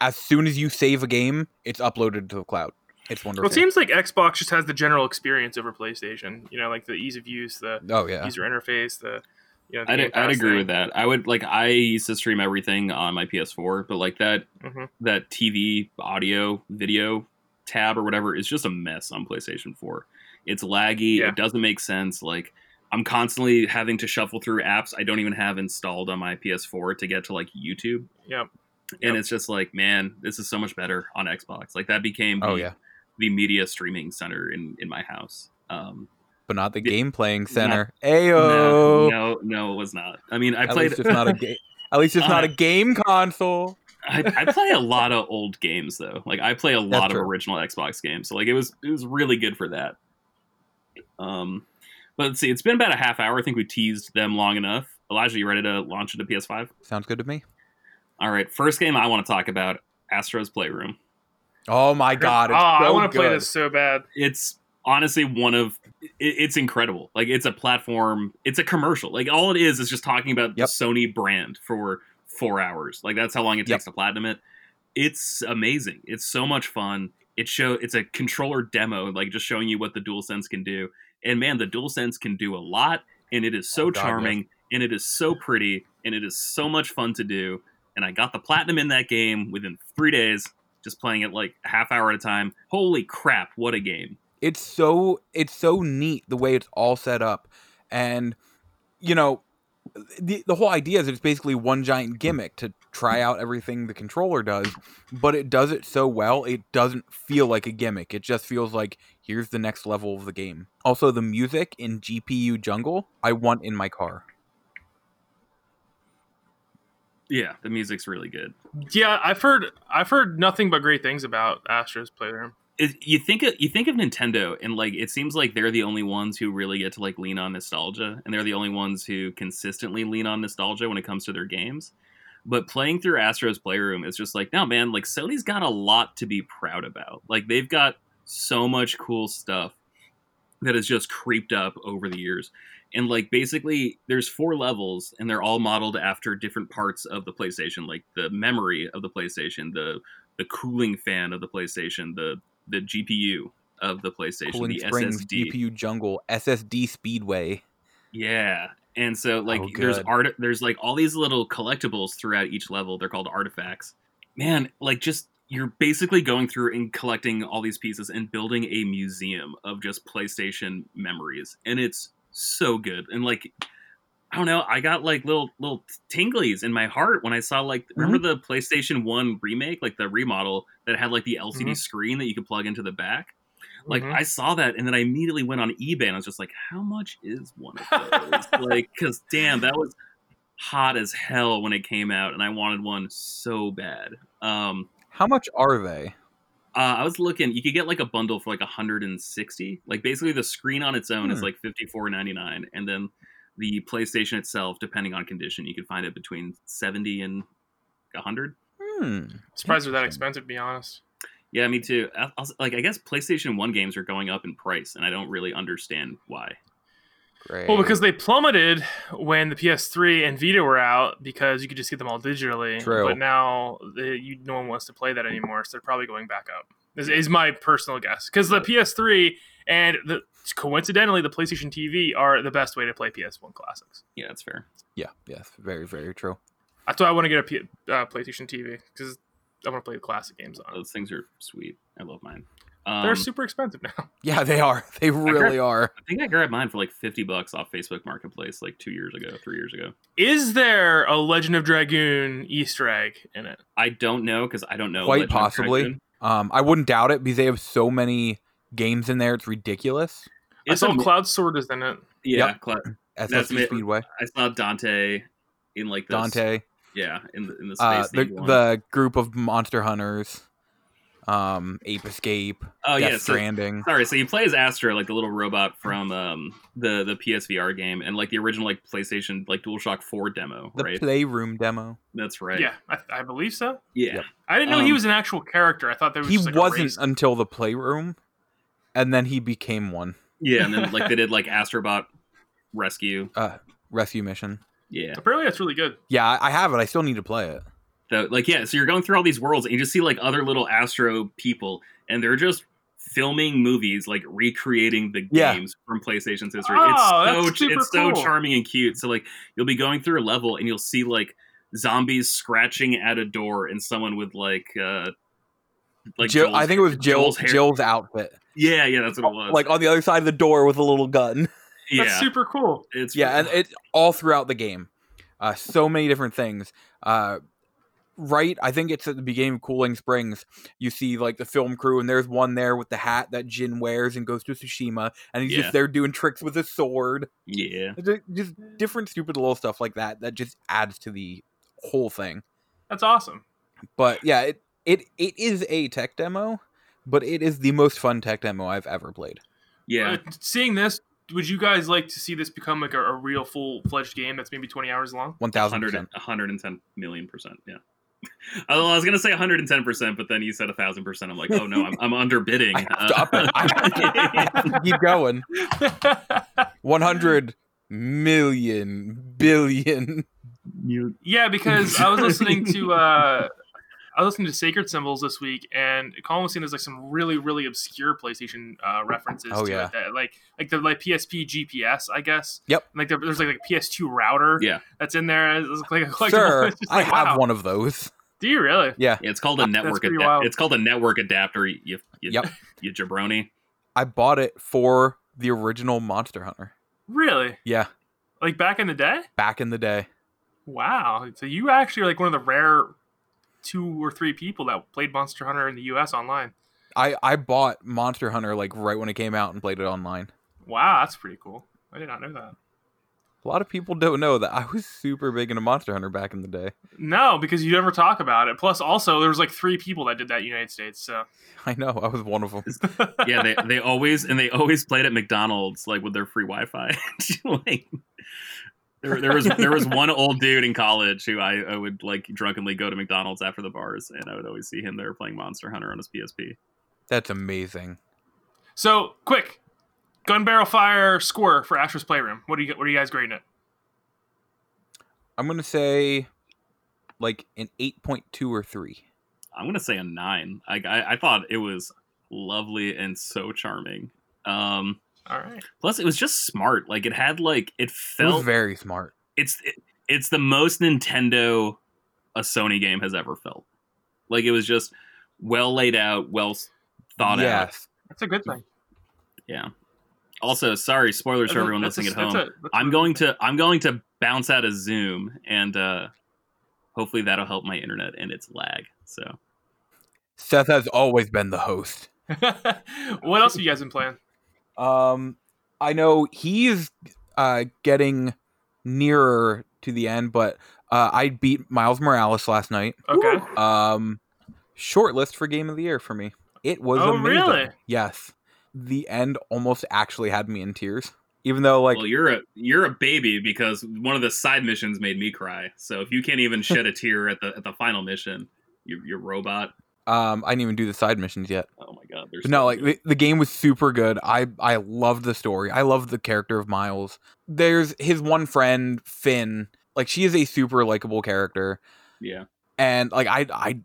Speaker 3: as soon as you save a game, it's uploaded to the cloud. It's wonderful.
Speaker 2: Well, it seems like Xbox just has the general experience over PlayStation. You know, like the ease of use, the
Speaker 3: oh yeah,
Speaker 2: user interface, the you know. The
Speaker 4: I'd, I'd agree
Speaker 2: thing.
Speaker 4: with that. I would like I used to stream everything on my PS4, but like that
Speaker 2: Mhm.
Speaker 4: that TV audio video tab or whatever is just a mess on PlayStation 4. It's laggy.
Speaker 2: Yeah.
Speaker 4: It doesn't make sense. Like I'm constantly having to shuffle through apps I don't even have installed on my PS4 to get to like YouTube.
Speaker 2: Yep.
Speaker 4: And
Speaker 2: Yep.
Speaker 4: it's just like, man, this is so much better on Xbox. Like that became the,
Speaker 3: oh yeah,
Speaker 4: the media streaming center in in my house. Um,
Speaker 3: but not the
Speaker 4: Yeah.
Speaker 3: game playing center.
Speaker 4: no,
Speaker 3: Ayo.
Speaker 4: no, no, it was not. I mean, I
Speaker 3: At
Speaker 4: played.
Speaker 3: least it's not a game. At least it's not a game console.
Speaker 4: I, I play a lot of old games though. Like I play a lot of
Speaker 3: true.
Speaker 4: original Xbox games. So like it was it was really good for that. Um, but let's see. It's been about a half hour. I think we teased them long enough. Elijah, you ready to launch into PS5?
Speaker 3: Sounds good to me.
Speaker 4: All right. First game I want to talk about: Astro's Playroom.
Speaker 3: Oh my god, it's
Speaker 2: oh, I want to play this so bad.
Speaker 4: It's honestly one of it, it's incredible. Like it's a platform. It's a commercial. Like all it is is just talking about
Speaker 3: Yep.
Speaker 4: the Sony brand for four hours. Like that's how long it
Speaker 3: Yep.
Speaker 4: takes to platinum it. It's amazing. It's so much fun. It show it's a controller demo, like just showing you what the DualSense can do. And man, the DualSense can do a lot, and it is so
Speaker 3: Oh, God,
Speaker 4: charming, and it is so pretty, and it is so much fun to do. And I got the platinum in that game within three days, just playing it like a half hour at a time. Holy crap, what a game!
Speaker 3: it's so it's so neat the way it's all set up and you know the, the whole idea is it's basically one giant gimmick to try out everything the controller does but it does it so well it doesn't feel like a gimmick it just feels like here's the next level of the game also the music in gpu jungle i want in my car
Speaker 4: Yeah, the music's really good.
Speaker 2: Yeah, I've heard I've heard nothing but great things about Astro's Playroom.
Speaker 4: It, you think of, you think of Nintendo, and like it seems like they're the only ones who really get to like lean on nostalgia, and they're the only ones who consistently lean on nostalgia when it comes to their games. But playing through Astro's Playroom is just like, no man, like Sony's got a lot to be proud about. Like they've got so much cool stuff that has just creeped up over the years. And like basically there's four levels and they're all modeled after different parts of the PlayStation, like the memory of the PlayStation, the the cooling fan of the PlayStation, the the GPU of the PlayStation,
Speaker 3: cooling
Speaker 4: the
Speaker 3: springs
Speaker 4: SSD.
Speaker 3: gpu jungle ssd speedway
Speaker 4: Yeah. And so like
Speaker 3: Oh,
Speaker 4: there's art there's like all these little collectibles throughout each level. They're called artifacts. Man, like just you're basically going through and collecting all these pieces and building a museum of just PlayStation memories. And it's so good. And like I don't know, I got like little little tinglies in my heart when I saw like remember the PlayStation 1 remake, like the remodel that had like the LCD
Speaker 2: Mhm.
Speaker 4: screen that you could plug into the back? Like
Speaker 2: Mhm.
Speaker 4: I saw that, and then I immediately went on eBay, and I was just like, "How much is one of those?" like, because damn, that was hot as hell when it came out, and I wanted one so bad. Um,
Speaker 3: how much are they
Speaker 4: uh, I was looking; you could get like a bundle for like 160. Like basically, the screen on its own is
Speaker 3: Hmm.
Speaker 4: like 54.99, and then the PlayStation itself, depending on condition, you could find it between 70 and 100.
Speaker 3: hmm
Speaker 2: Surprised they're that expensive, to be honest.
Speaker 4: Yeah, me too. I, I like, I guess PlayStation One games are going up in price, and I don't really understand why.
Speaker 3: great
Speaker 2: Well, because they plummeted when the PS3 and Vita were out because you could just get them all digitally.
Speaker 3: True.
Speaker 2: But now they, you, no one wants to play that anymore, so they're probably going back up. Is, is my personal guess because the PS3 and the coincidentally the PlayStation TV are the best way to play PS1 classics.
Speaker 4: Yeah, that's fair.
Speaker 3: yeah yes very very true
Speaker 2: That's why I want to get a P, uh, PlayStation TV because I want to play the classic games on.
Speaker 4: Those things are sweet. I love mine. Um,
Speaker 2: They're super expensive now.
Speaker 3: yeah they are they really are
Speaker 4: I think I grabbed mine for like fifty bucks off Facebook Marketplace like two years ago, three years ago.
Speaker 2: Is there a Legend of Dragoon Easter egg in it?
Speaker 4: I don't know because I don't know.
Speaker 3: Quite
Speaker 4: Legend
Speaker 3: possibly.
Speaker 4: Dragoon.
Speaker 3: Um, I wouldn't doubt it because they have so many games in there. It's ridiculous.
Speaker 4: It's all
Speaker 2: Cloud Sword is in it.
Speaker 4: Yeah,
Speaker 3: Yep.
Speaker 4: Cla- That's me-
Speaker 3: Speedway,
Speaker 4: I saw Dante in like the
Speaker 3: Dante,
Speaker 4: Yeah, in the in the space.
Speaker 3: uh, the the group of monster hunters. um, Ape Escape,
Speaker 4: Oh
Speaker 3: Death
Speaker 4: yeah, so,
Speaker 3: Stranding.
Speaker 4: sorry. So you play as Astro, like the little robot from um, the the PSVR game, and like the original like PlayStation like DualShock Four demo,
Speaker 3: the
Speaker 4: right?
Speaker 3: Playroom demo.
Speaker 4: That's right.
Speaker 2: Yeah, I, I believe so.
Speaker 4: yeah.
Speaker 3: Yep.
Speaker 2: I didn't know he
Speaker 4: Um,
Speaker 2: was an actual character. I thought there was
Speaker 3: He
Speaker 2: just, like,
Speaker 3: wasn't
Speaker 2: race.
Speaker 3: until the Playroom, and then he became one.
Speaker 4: Yeah, and then like they did like Astrobot Rescue.
Speaker 3: Uh, rescue mission.
Speaker 4: Yeah.
Speaker 2: Apparently, that's really good.
Speaker 3: Yeah, I I have it. I still need to play it.
Speaker 4: So, like yeah, so you're going through all these worlds and you just see like other little Astro people, and they're just filming movies like recreating the
Speaker 3: Yeah.
Speaker 4: games from PlayStation's history.
Speaker 2: Oh,
Speaker 4: it's so
Speaker 2: that's super
Speaker 4: it's so charming and cute. So like you'll be going through a level and you'll see like zombies scratching at a door and someone with like uh like
Speaker 3: Jill,
Speaker 4: Joel's-
Speaker 3: I think it was Jill,
Speaker 4: Joel's hair-
Speaker 3: Jill's outfit,
Speaker 4: Yeah, yeah, that's what it was.
Speaker 3: like on the other side of the door with a little gun.
Speaker 4: yeah,
Speaker 2: That's super cool.
Speaker 4: it's
Speaker 3: yeah, and it's all throughout the game. Uh, so many different things. Uh, right, I think it's at the beginning of Cooling Springs. You see like the film crew, and there's one there with the hat that Jin wears and goes to Tsushima, and he's
Speaker 4: Yeah.
Speaker 3: just there doing tricks with his sword.
Speaker 4: yeah.
Speaker 3: Just different stupid little stuff like that that just adds to the whole thing.
Speaker 2: That's awesome.
Speaker 3: But yeah, it it, it is a tech demo, but it is the most fun tech demo I've ever played.
Speaker 4: Yeah.
Speaker 2: Uh, seeing this, would you guys like to see this become like a, a real full fledged game that's maybe twenty hours long?
Speaker 3: One thousand
Speaker 4: 100,
Speaker 3: percent.
Speaker 4: 110 million percent. Yeah. Although I was gonna say 110 percent, but then you said a thousand percent. I'm like, oh no, I'm, I'm underbidding.
Speaker 3: I have to it. I have to keep going. One hundred million billion.
Speaker 2: yeah, because I was listening to uh, I was listening to Sacred Symbols this week, and Colin was saying there's like some really really obscure PlayStation uh, references.
Speaker 3: Oh,
Speaker 2: to
Speaker 3: yeah.
Speaker 2: it that, like like the like PSP GPS, I guess.
Speaker 3: Yep.
Speaker 2: Like there's like a PS2 router.
Speaker 4: Yeah.
Speaker 2: That's in there. It's like a collectible.
Speaker 3: Sure,
Speaker 2: It's just
Speaker 3: I
Speaker 2: like,
Speaker 3: have one of those.
Speaker 2: Do you really?
Speaker 3: Yeah,
Speaker 4: Yeah, it's called a
Speaker 2: That's
Speaker 4: network.
Speaker 2: pretty wild.
Speaker 4: it's called a network adapter. You, you,
Speaker 3: Yep.
Speaker 4: you jabroni.
Speaker 3: I bought it for the original Monster Hunter.
Speaker 2: Really?
Speaker 3: Yeah,
Speaker 2: Like back in the day?
Speaker 3: back in the day.
Speaker 2: Wow. So you actually are like one of the rare two or three people that played Monster Hunter in the US online.
Speaker 3: I I bought Monster Hunter like right when it came out and played it online.
Speaker 2: Wow, that's pretty cool. I did not know that.
Speaker 3: A lot of people don't know that I was super big into Monster Hunter back in the day.
Speaker 2: No, because you never talk about it. Plus, also there was like three people that did that in the United States. So
Speaker 3: I know I was one of them.
Speaker 4: Yeah, they they always and they always played at McDonald's like with their free Wi-Fi. like, there, there was there was one old dude in college who I, I would like drunkenly go to McDonald's after the bars, and I would always see him there playing Monster Hunter on his PSP.
Speaker 3: That's amazing.
Speaker 2: so quick, gun barrel fire score for Astro's Playroom. What do you what are you guys grading it?
Speaker 3: I'm gonna say like an eight point two or three.
Speaker 4: I'm gonna say a nine. I, I I thought it was lovely and so charming. Um,
Speaker 2: All right.
Speaker 4: plus, it was just smart. Like it had like it
Speaker 3: It
Speaker 4: felt
Speaker 3: was very smart.
Speaker 4: it's it, it's the most Nintendo a Sony game has ever felt. Like it was just well laid out, well s- thought out.
Speaker 3: yes.
Speaker 2: That's a good thing.
Speaker 4: Yeah. Also, sorry, spoilers for everyone
Speaker 2: That's a-
Speaker 4: listening at home.
Speaker 2: a- that's a
Speaker 4: I'm going
Speaker 2: good
Speaker 4: to I'm going to bounce out of Zoom, and uh, hopefully that'll help my internet and its lag. So
Speaker 3: Seth has always been the host.
Speaker 2: what else have you guys been playing?
Speaker 3: Um, I know he's uh, getting nearer to the end, but uh, I beat Miles Morales last night.
Speaker 2: Okay.
Speaker 3: Um, short list for game of the year for me. It was
Speaker 2: Oh,
Speaker 3: amazing.
Speaker 2: really?
Speaker 3: Yes, the end almost actually had me in tears. Even though, like,
Speaker 4: well, you're a you're a baby because one of the side missions made me cry. So if you can't even shed a tear at the at the final mission, you you're robot.
Speaker 3: Um, I didn't even do the side missions yet.
Speaker 4: Oh my god, there's
Speaker 3: But no, like the, the game was super good. I I loved the story. I loved the character of Miles. There's his one friend Finn. Like she is a super likable character,
Speaker 4: yeah.
Speaker 3: and like I I,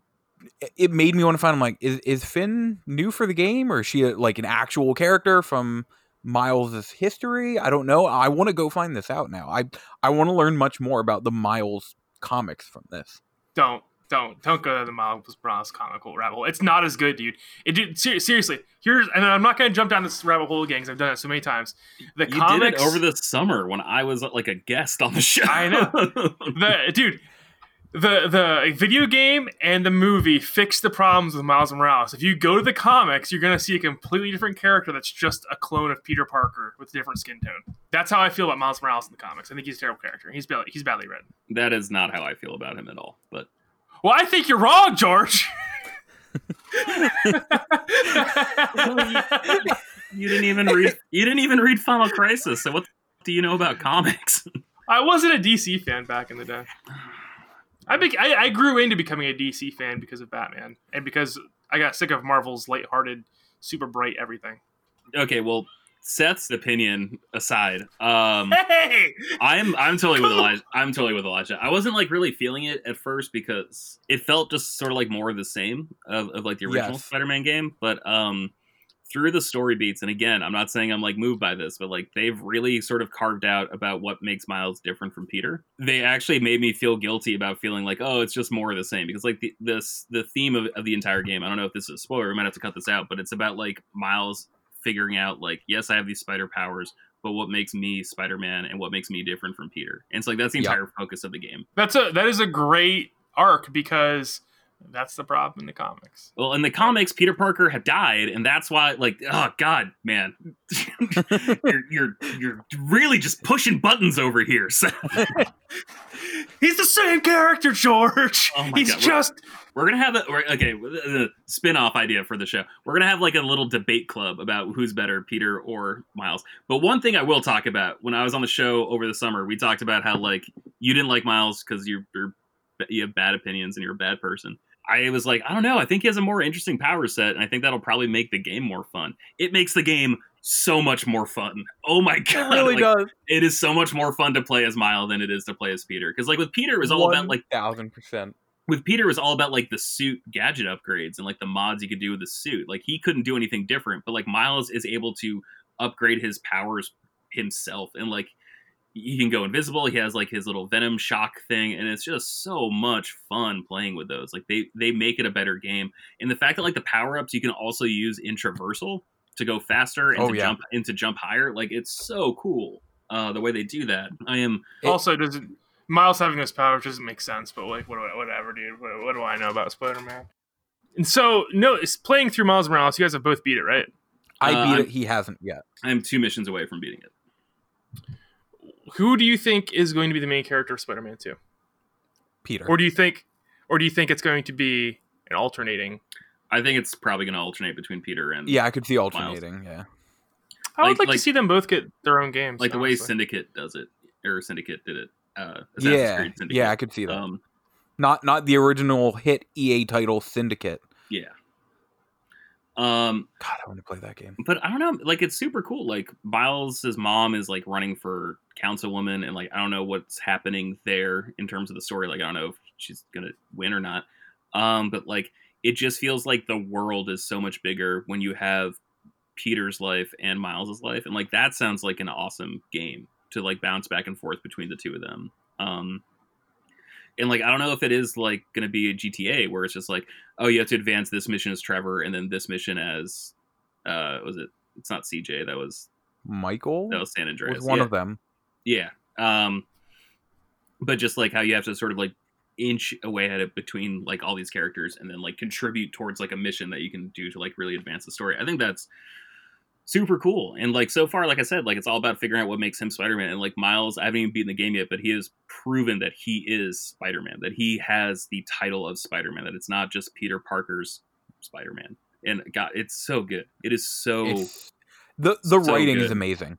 Speaker 3: it made me want to find. I'm like, is is Finn new for the game, or is she a, like an actual character from Miles' history? I don't know. I want to go find this out now. I I want to learn much more about the Miles comics from this.
Speaker 2: Don't don't don't go to the Miles Morales comical rabbit hole. It's not as good, dude. It dude, ser- seriously. Here's and I'm not gonna jump down this rabbit hole again because I've done it so many times. The
Speaker 4: You
Speaker 2: comics
Speaker 4: did it over the summer when I was like a guest on the show.
Speaker 2: I know. the dude. The the video game and the movie fix the problems with Miles Morales. If you go to the comics, you're gonna see a completely different character that's just a clone of Peter Parker with a different skin tone. That's how I feel about Miles Morales in the comics. I think he's a terrible character. He's badly, he's badly written.
Speaker 4: that is not how I feel about him at all. But
Speaker 2: Well, I think you're wrong, George.
Speaker 4: You didn't even read. You didn't even read Final Crisis. So what do you know about comics?
Speaker 2: I wasn't a DC fan back in the day. I, be- I I grew into becoming a DC fan because of Batman and because I got sick of Marvel's lighthearted, super bright everything.
Speaker 4: okay, well, Seth's opinion aside, um,
Speaker 2: Hey,
Speaker 4: I'm I'm totally with Elijah. I'm totally with Elijah. I wasn't like really feeling it at first because it felt just sort of like more of the same of, of like the original
Speaker 3: Yes.
Speaker 4: Spider-Man game. But um, through the story beats, and again, I'm not saying I'm like moved by this, but like they've really sort of carved out about what makes Miles different from Peter. They actually made me feel guilty about feeling like, oh, it's just more of the same because like the this the theme of, of the entire game. I don't know if this is a spoiler. We might have to cut this out, but it's about like Miles figuring out like, yes, I have these spider powers but what makes me Spider-Man and what makes me different from Peter. And it's like that's the
Speaker 3: Yep.
Speaker 4: entire focus of the game.
Speaker 2: that's a that is a great arc because that's the problem in the comics.
Speaker 4: Well, in the comics, Peter Parker had died, and that's why, like, oh god, man, you're you're you're really just pushing buttons over here. So
Speaker 2: He's the same character, George.
Speaker 4: Oh my
Speaker 2: He's
Speaker 4: God,
Speaker 2: just
Speaker 4: we're gonna have a okay the spin-off idea for the show. We're gonna have like a little debate club about who's better, Peter or Miles. But one thing I will talk about when I was on the show over the summer, we talked about how like you didn't like Miles because you're, you're you have bad opinions and you're a bad person. I was like, I don't know. I think he has a more interesting power set, and I think that'll probably make the game more fun. It makes the game so much more fun. Oh my god, It
Speaker 3: really
Speaker 4: like,
Speaker 3: does.
Speaker 4: It is so much more fun to play as Miles than it is to play as Peter. Because like with Peter, it was all about like
Speaker 3: thousand percent.
Speaker 4: With Peter it was all about like the suit gadget upgrades and like the mods you could do with the suit. Like he couldn't do anything different, but like Miles is able to upgrade his powers himself and like he can go invisible. He has like his little venom shock thing, and it's just so much fun playing with those. Like they they make it a better game, and the fact that like the power ups you can also use in traversal to go faster and
Speaker 3: Oh,
Speaker 4: to
Speaker 3: yeah.
Speaker 4: jump and to jump higher. Like it's so cool uh, the way they do that. I am
Speaker 3: It-
Speaker 2: also doesn't Miles having this power doesn't make sense. But like, what do I, whatever, dude. What, what do I know about Spider Man? And so, no, it's playing through Miles Morales. You guys have both beat it, right?
Speaker 3: I
Speaker 4: Uh,
Speaker 3: beat
Speaker 4: I'm-
Speaker 3: it. He hasn't yet.
Speaker 4: I'm two missions away from beating it.
Speaker 2: Who do you think is going to be the main character of Spider Man Two,
Speaker 3: Peter.
Speaker 2: or do you think, or do you think it's going to be an alternating?
Speaker 4: I think it's probably going to alternate between Peter and
Speaker 3: yeah, I could see alternating. Yeah.
Speaker 2: I would
Speaker 4: Like-
Speaker 2: like,
Speaker 4: like-
Speaker 2: to see them both get their own games.
Speaker 4: like the way. Syndicate does it, or Syndicate did it. Uh, Assassin's
Speaker 3: Yeah.
Speaker 4: Creed Syndicate.
Speaker 3: Yeah, I could see that.
Speaker 4: Um,
Speaker 3: not not the original hit EA title Syndicate.
Speaker 4: yeah. Um,
Speaker 3: God, I want to play that game.
Speaker 4: but I don't know. Like, it's super cool. Like, Miles's mom is like running for councilwoman, and like I don't know what's happening there in terms of the story. Like, I don't know if she's gonna win or not. Um, but like, it just feels like the world is so much bigger when you have Peter's life and Miles's life, and like that sounds like an awesome game to like bounce back and forth between the two of them. Um, and like I don't know if it is like going to be a GTA where it's just like, oh, you have to advance this mission as Trevor, and then this mission as, uh, was it? It's not CJ. That was
Speaker 3: Michael
Speaker 4: that was San Andreas.
Speaker 3: was one
Speaker 4: yeah.
Speaker 3: of them.
Speaker 4: Yeah. Um, but just like how you have to sort of like inch away at it between like all these characters and then like contribute towards like a mission that you can do to like really advance the story. I think that's super cool. And like so far, like I said, like it's all about figuring out what makes him Spider Man. And like Miles, I haven't even beaten the game yet, but he has proven that he is Spider Man, that he has the title of Spider Man, that it's not just Peter Parker's Spider Man. And God, it's so good. It is so.
Speaker 3: It's, the the
Speaker 4: so
Speaker 3: writing is amazing.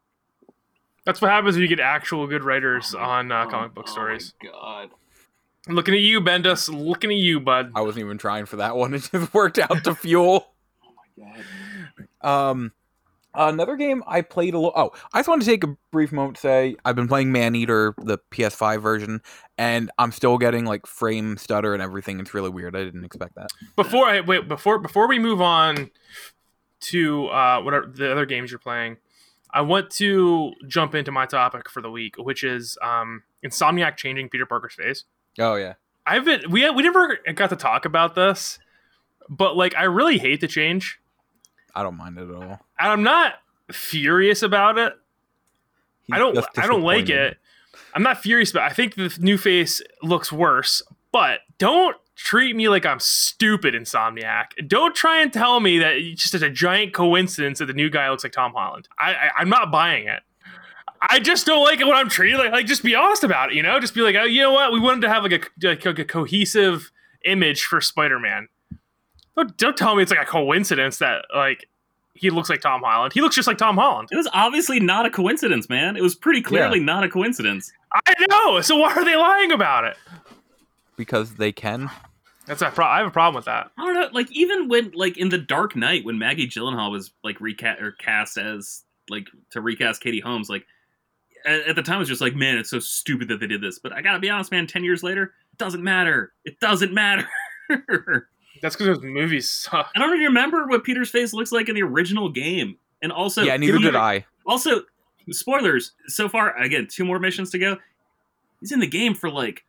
Speaker 2: That's what happens when you get actual good writers on uh, comic book
Speaker 4: Oh
Speaker 2: stories.
Speaker 4: my God.
Speaker 2: Looking at you, Bendis. Looking at you, bud.
Speaker 3: I wasn't even trying for that one. It just worked out to fuel.
Speaker 4: Oh my God.
Speaker 3: Um, another game I played a little. Oh, I just want to take a brief moment to say I've been playing Maneater, the PS5 version, and I'm still getting like frame stutter and everything. It's really weird. I didn't expect that.
Speaker 2: Before I wait, before before we move on to uh, whatever the other games you're playing, I want to jump into my topic for the week, which is um, Insomniac changing Peter Parker's face.
Speaker 3: Oh yeah,
Speaker 2: I've been we we never got to talk about this, but like I really hate the change,
Speaker 3: I don't mind it at all.
Speaker 2: and I'm not furious about it. I don't I don't like it. I'm not furious about. It. I think the new face looks worse, but don't treat me like I'm stupid, Insomniac. Don't try and tell me that it's just a giant coincidence that the new guy looks like Tom Holland. I, I I'm not buying it. I just don't like it when I'm treated like like just be honest about it. You know, just be like, oh, you know what? We wanted to have like a like a cohesive image for Spider-Man. Don't, don't tell me it's like a coincidence that like he looks like Tom Holland. He looks just like Tom Holland.
Speaker 4: It was obviously not a coincidence, man. It was pretty clearly not a coincidence.
Speaker 2: I know. So why are they lying about it?
Speaker 3: because they can.
Speaker 2: That's a pro- I have a problem with that.
Speaker 4: I don't know. Like even when like in the Dark Knight when Maggie Gyllenhaal was like recast or cast as like to recast Katie Holmes, like at, at the time it was just like, man, it's so stupid that they did this. But I gotta be honest, man. Ten years later, it doesn't matter. It doesn't matter.
Speaker 2: That's because those movies suck.
Speaker 4: I don't even remember what Peter's face looks like in the original game. And also,
Speaker 3: yeah, neither
Speaker 4: he-
Speaker 3: did I.
Speaker 4: Also, spoilers. So far, again, two more missions to go. He's in the game for like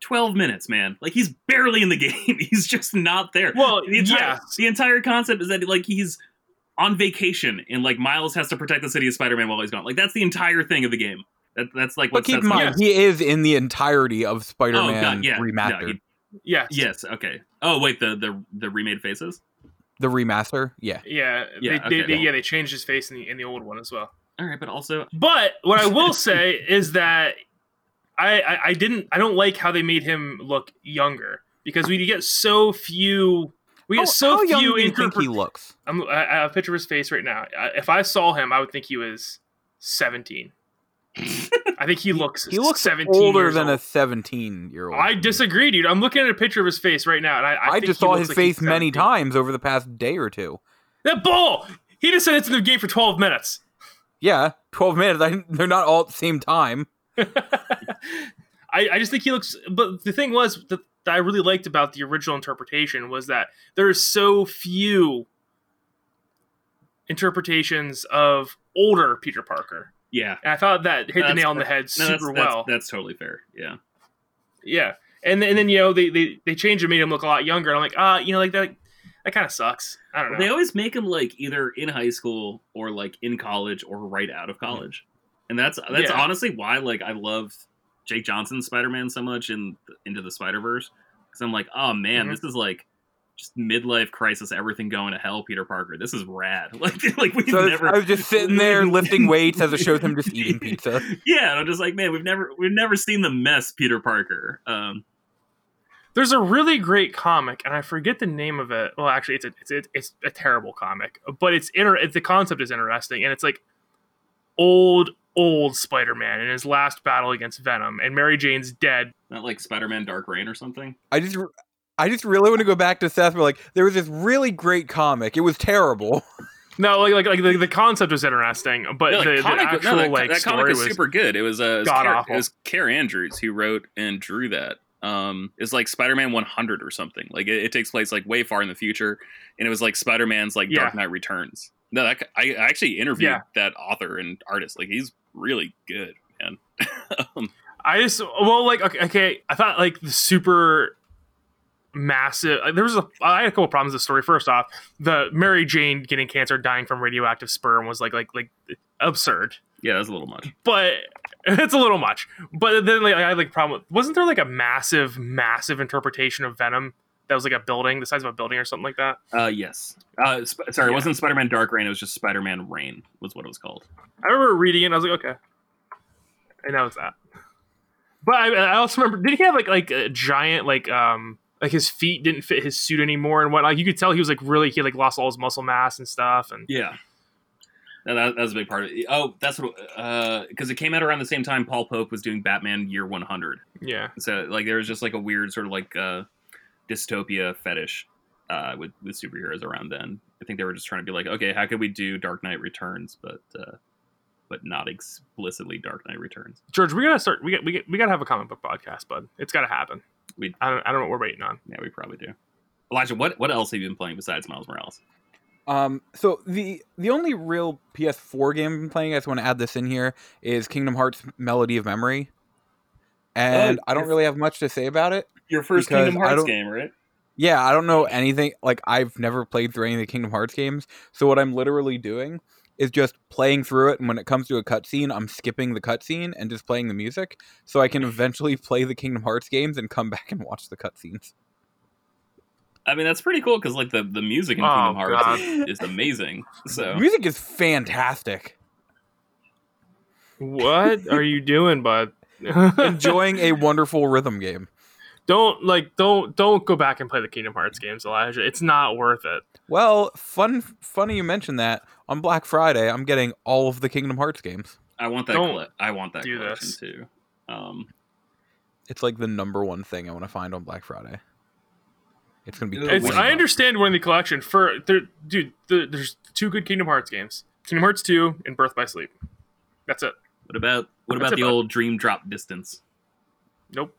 Speaker 4: twelve minutes, man. Like he's barely in the game. he's just not there.
Speaker 2: Well,
Speaker 4: the entire,
Speaker 2: yeah.
Speaker 4: the entire concept is that like he's on vacation and like Miles has to protect the city of Spider-Man while he's gone. Like that's the entire thing of the game. That, that's like
Speaker 3: But
Speaker 4: what
Speaker 3: keep in mind, he is in the entirety of Spider-Man
Speaker 4: Oh, God, yeah.
Speaker 3: remastered.
Speaker 4: No, he-
Speaker 2: Yes.
Speaker 4: yes, okay. Oh wait, the the the remade faces.
Speaker 3: the remaster, yeah.
Speaker 2: Yeah.
Speaker 4: Yeah,
Speaker 2: they,
Speaker 4: okay,
Speaker 2: they, they, yeah. They changed his face in the in the old one as well.
Speaker 4: All right, but also
Speaker 2: But what I will say is that I, I I didn't I don't like how they made him look younger because we get so few we get
Speaker 3: How-
Speaker 2: so
Speaker 3: how young
Speaker 2: few
Speaker 3: do you think
Speaker 2: interpre-
Speaker 3: he looks?
Speaker 2: I'm, I I have a picture of his face right now. If I saw him, I would think he was 17. I think he looks
Speaker 3: He looks
Speaker 2: 17
Speaker 3: older than
Speaker 2: old.
Speaker 3: a 17-year-old.
Speaker 2: I disagree, dude. I'm looking at a picture of his face right now, and I, I,
Speaker 3: I, just saw his
Speaker 2: like
Speaker 3: face many times over the past day or two.
Speaker 2: That bull! He just said it's in the game for 12 minutes.
Speaker 3: Yeah, 12 minutes. I, they're not all at the same time.
Speaker 2: I, I just think he looks. But the thing was that, that I really liked about the original interpretation was that there are so few interpretations of older Peter Parker.
Speaker 4: Yeah.
Speaker 2: And I thought that hit the
Speaker 4: That's-
Speaker 2: nail on the head
Speaker 4: No,
Speaker 2: super
Speaker 4: that's, that's,
Speaker 2: well.
Speaker 4: That's totally fair. Yeah.
Speaker 2: Yeah, and then, and then you know they they they changed him, made him look a lot younger. And I'm like, ah, you know, like that that kind of sucks. I don't know.
Speaker 4: They always make him like either in high school or like in college or right out of college, and that's that's
Speaker 2: Yeah.
Speaker 4: honestly why like I love Jake Johnson's Spider Man so much in Into the Spider Verse because I'm like, oh man,
Speaker 2: Mhm.
Speaker 4: this is like just midlife crisis, everything going to hell, Peter Parker. This is rad. Like like we've
Speaker 3: So
Speaker 4: never.
Speaker 3: I was just sitting there lifting weights as it shows him just eating pizza.
Speaker 4: yeah, and I'm just like, man, we've never we've never seen the mess Peter Parker. Um,
Speaker 2: There's a really great comic, and I forget the name of it. Well, actually, it's a it's a, it's a terrible comic, but it's inter- it, the concept is interesting, and it's like old old Spider-Man in his last battle against Venom, and Mary Jane's dead.
Speaker 4: not like Spider Man Dark Reign or something.
Speaker 3: I just I just really want to go back to Seth. But like, there was this really great comic. It was terrible.
Speaker 2: No, like like like the, the concept was interesting, but
Speaker 4: No,
Speaker 2: the, the
Speaker 4: comic- no,
Speaker 2: actual
Speaker 4: that,
Speaker 2: like
Speaker 4: that
Speaker 2: story
Speaker 4: comic is
Speaker 2: was
Speaker 4: super good. It was uh, it
Speaker 2: god
Speaker 4: Care,
Speaker 2: awful.
Speaker 4: it was Kaare Andrews who wrote and drew that. Um, it's like Spider-Man 100 or something. Like it, it takes place like way far in the future, and it was like Spider-Man's like Dark Knight Returns. No, that, I I actually interviewed
Speaker 2: Yeah.
Speaker 4: that author and artist. Like he's really good, man. um,
Speaker 2: I just well, like okay, okay, I thought like the super massive. There was a I had a couple problems with the story. First off, the Mary Jane getting cancer, dying from radioactive sperm was like like like absurd.
Speaker 4: yeah, that's a little much.
Speaker 2: But it's a little much. But then like I had like problem. With, wasn't there like a massive massive interpretation of Venom that was like a building, the size of a building or something like that?
Speaker 4: Uh, yes. Uh, sp- sorry, it wasn't Spider-Man Dark Reign. It was just Spider-Man Reign. Was what it was called.
Speaker 2: I remember reading it. and I was like, okay, and that was that. But I, I also remember, did he have like like a giant like um like his feet didn't fit his suit anymore and what? Like you could tell he was like really he like lost all his muscle mass and stuff. And
Speaker 4: Yeah. No, that, that was a big part of it. Oh, that's what because it came out around the same time Paul Pope was doing Batman Year 100.
Speaker 2: yeah,
Speaker 4: So like there was just like a weird sort of like uh, dystopia fetish uh, with with superheroes around then. I think they were just trying to be like, okay, how could we do Dark Knight Returns, but uh, but not explicitly Dark Knight Returns.
Speaker 2: George, we gotta start. We got we got, we gotta have a comic book podcast, bud. It's gotta happen.
Speaker 4: We-
Speaker 2: I don't I don't know what we're waiting on.
Speaker 4: Yeah, we probably do. Elijah, what what else have you been playing besides Miles Morales?
Speaker 3: Um, so the the only real PS4 game I've been playing, I just want to add this in here, is Kingdom Hearts Melody of Memory. And
Speaker 4: Oh,
Speaker 3: I don't really have much to say about it.
Speaker 4: Your first Kingdom Hearts game, right?
Speaker 3: Yeah, I don't know anything. Like, I've never played through any of the Kingdom Hearts games. So, what I'm literally doing is just playing through it. And when it comes to a cutscene, I'm skipping the cutscene and just playing the music. So, I can mm-hmm. eventually play the Kingdom Hearts games and come back and watch the cutscenes.
Speaker 4: I mean, that's pretty cool because like the the music in
Speaker 2: Oh,
Speaker 4: Kingdom Hearts
Speaker 2: God.
Speaker 4: is, is amazing. So
Speaker 3: Music is fantastic.
Speaker 2: What are you doing, bud?
Speaker 3: Enjoying a wonderful rhythm game.
Speaker 2: Don't like don't don't go back and play the Kingdom Hearts games, Elijah. It's not worth it.
Speaker 3: Well, fun, funny you mentioned that. On Black Friday, I'm getting all of the Kingdom Hearts games.
Speaker 4: I want that.
Speaker 2: Don't
Speaker 4: Colle- I want that
Speaker 2: do
Speaker 4: collection
Speaker 2: this.
Speaker 4: too. Um,
Speaker 3: It's like the number one thing I want to find on Black Friday. It's gonna be.
Speaker 4: It's-
Speaker 3: 20
Speaker 2: It's,
Speaker 3: bucks.
Speaker 2: I understand winning the collection for there, dude. The, there's two good Kingdom Hearts games: Kingdom Hearts Two and Birth by Sleep. That's it.
Speaker 4: what about what
Speaker 2: That's
Speaker 4: about
Speaker 2: it,
Speaker 4: the
Speaker 2: bud.
Speaker 4: old Dream Drop Distance?
Speaker 2: Nope.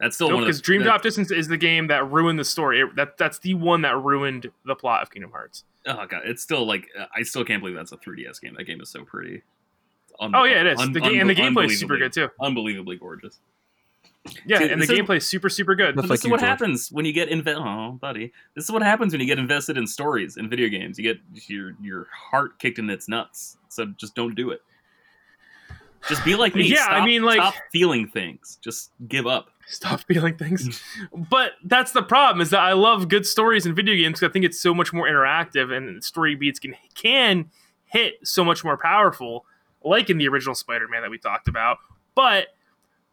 Speaker 4: That's still
Speaker 2: Nope.
Speaker 4: one
Speaker 2: Because Dream
Speaker 4: that-
Speaker 2: Drop Distance is the game that ruined the story. It- that that's the one that ruined the plot of Kingdom Hearts.
Speaker 4: Oh god, it's still like uh, I still can't believe that's a 3DS game. That game is so pretty. Un-
Speaker 2: Oh yeah, it is.
Speaker 4: un-
Speaker 2: the game and the gameplay is super good too.
Speaker 4: Unbelievably gorgeous.
Speaker 2: Yeah,
Speaker 4: See,
Speaker 2: and the
Speaker 4: is-
Speaker 2: gameplay is super super good.
Speaker 3: Just
Speaker 4: But
Speaker 3: like
Speaker 4: this is what
Speaker 3: George.
Speaker 4: happens when you get inve- Oh, buddy, this is what happens when you get invested in stories in video games. You get your your heart kicked in its nuts. So just don't do it. Just be like me.
Speaker 2: Yeah, I
Speaker 4: Stop-
Speaker 2: mean, like-
Speaker 4: stop feeling things. Just give up.
Speaker 2: Stop feeling things. but that's the problem is that I love good stories in video games because I think it's so much more interactive and story beats can can hit so much more powerful, like in the original Spider-Man that we talked about. But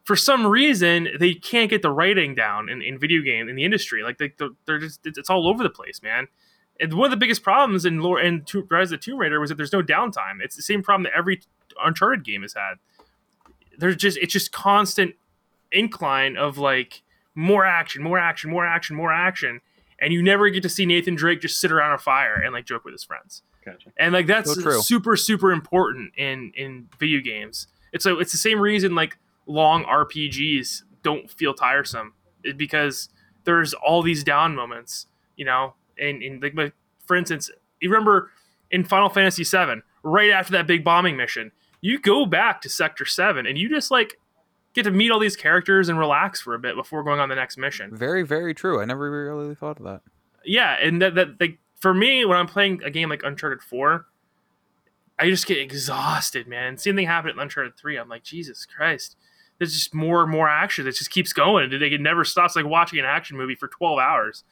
Speaker 2: for some reason, they can't get the writing down in, in video game in the industry. Like they, they're just it's all over the place, man. And one of the biggest problems in lore and Rise of the Tomb Raider was that there's no downtime. It's the same problem that every Uncharted game has had. There's just it's just constant incline of like more action, more action, more action, more action, and you never get to see Nathan Drake just sit around a fire and like joke with his friends.
Speaker 4: Gotcha.
Speaker 2: And like that's
Speaker 3: So true.
Speaker 2: super super important in in video games. It's a, it's the same reason like long RPGs don't feel tiresome it- because there's all these down moments, you know. And and like my- for instance, you remember in Final Fantasy VII, right after that big bombing mission, you go back to Sector Seven and you just like get to meet all these characters and relax for a bit before going on the next mission.
Speaker 3: Very, very true. I never really thought of that.
Speaker 2: Yeah, and that that like for me when I'm playing a game like Uncharted Four, I just get exhausted, man. And same thing happened in Uncharted Three. I'm like, Jesus Christ, there's just more and more action. It just keeps going. It, it never stops. Like watching an action movie for 12 hours.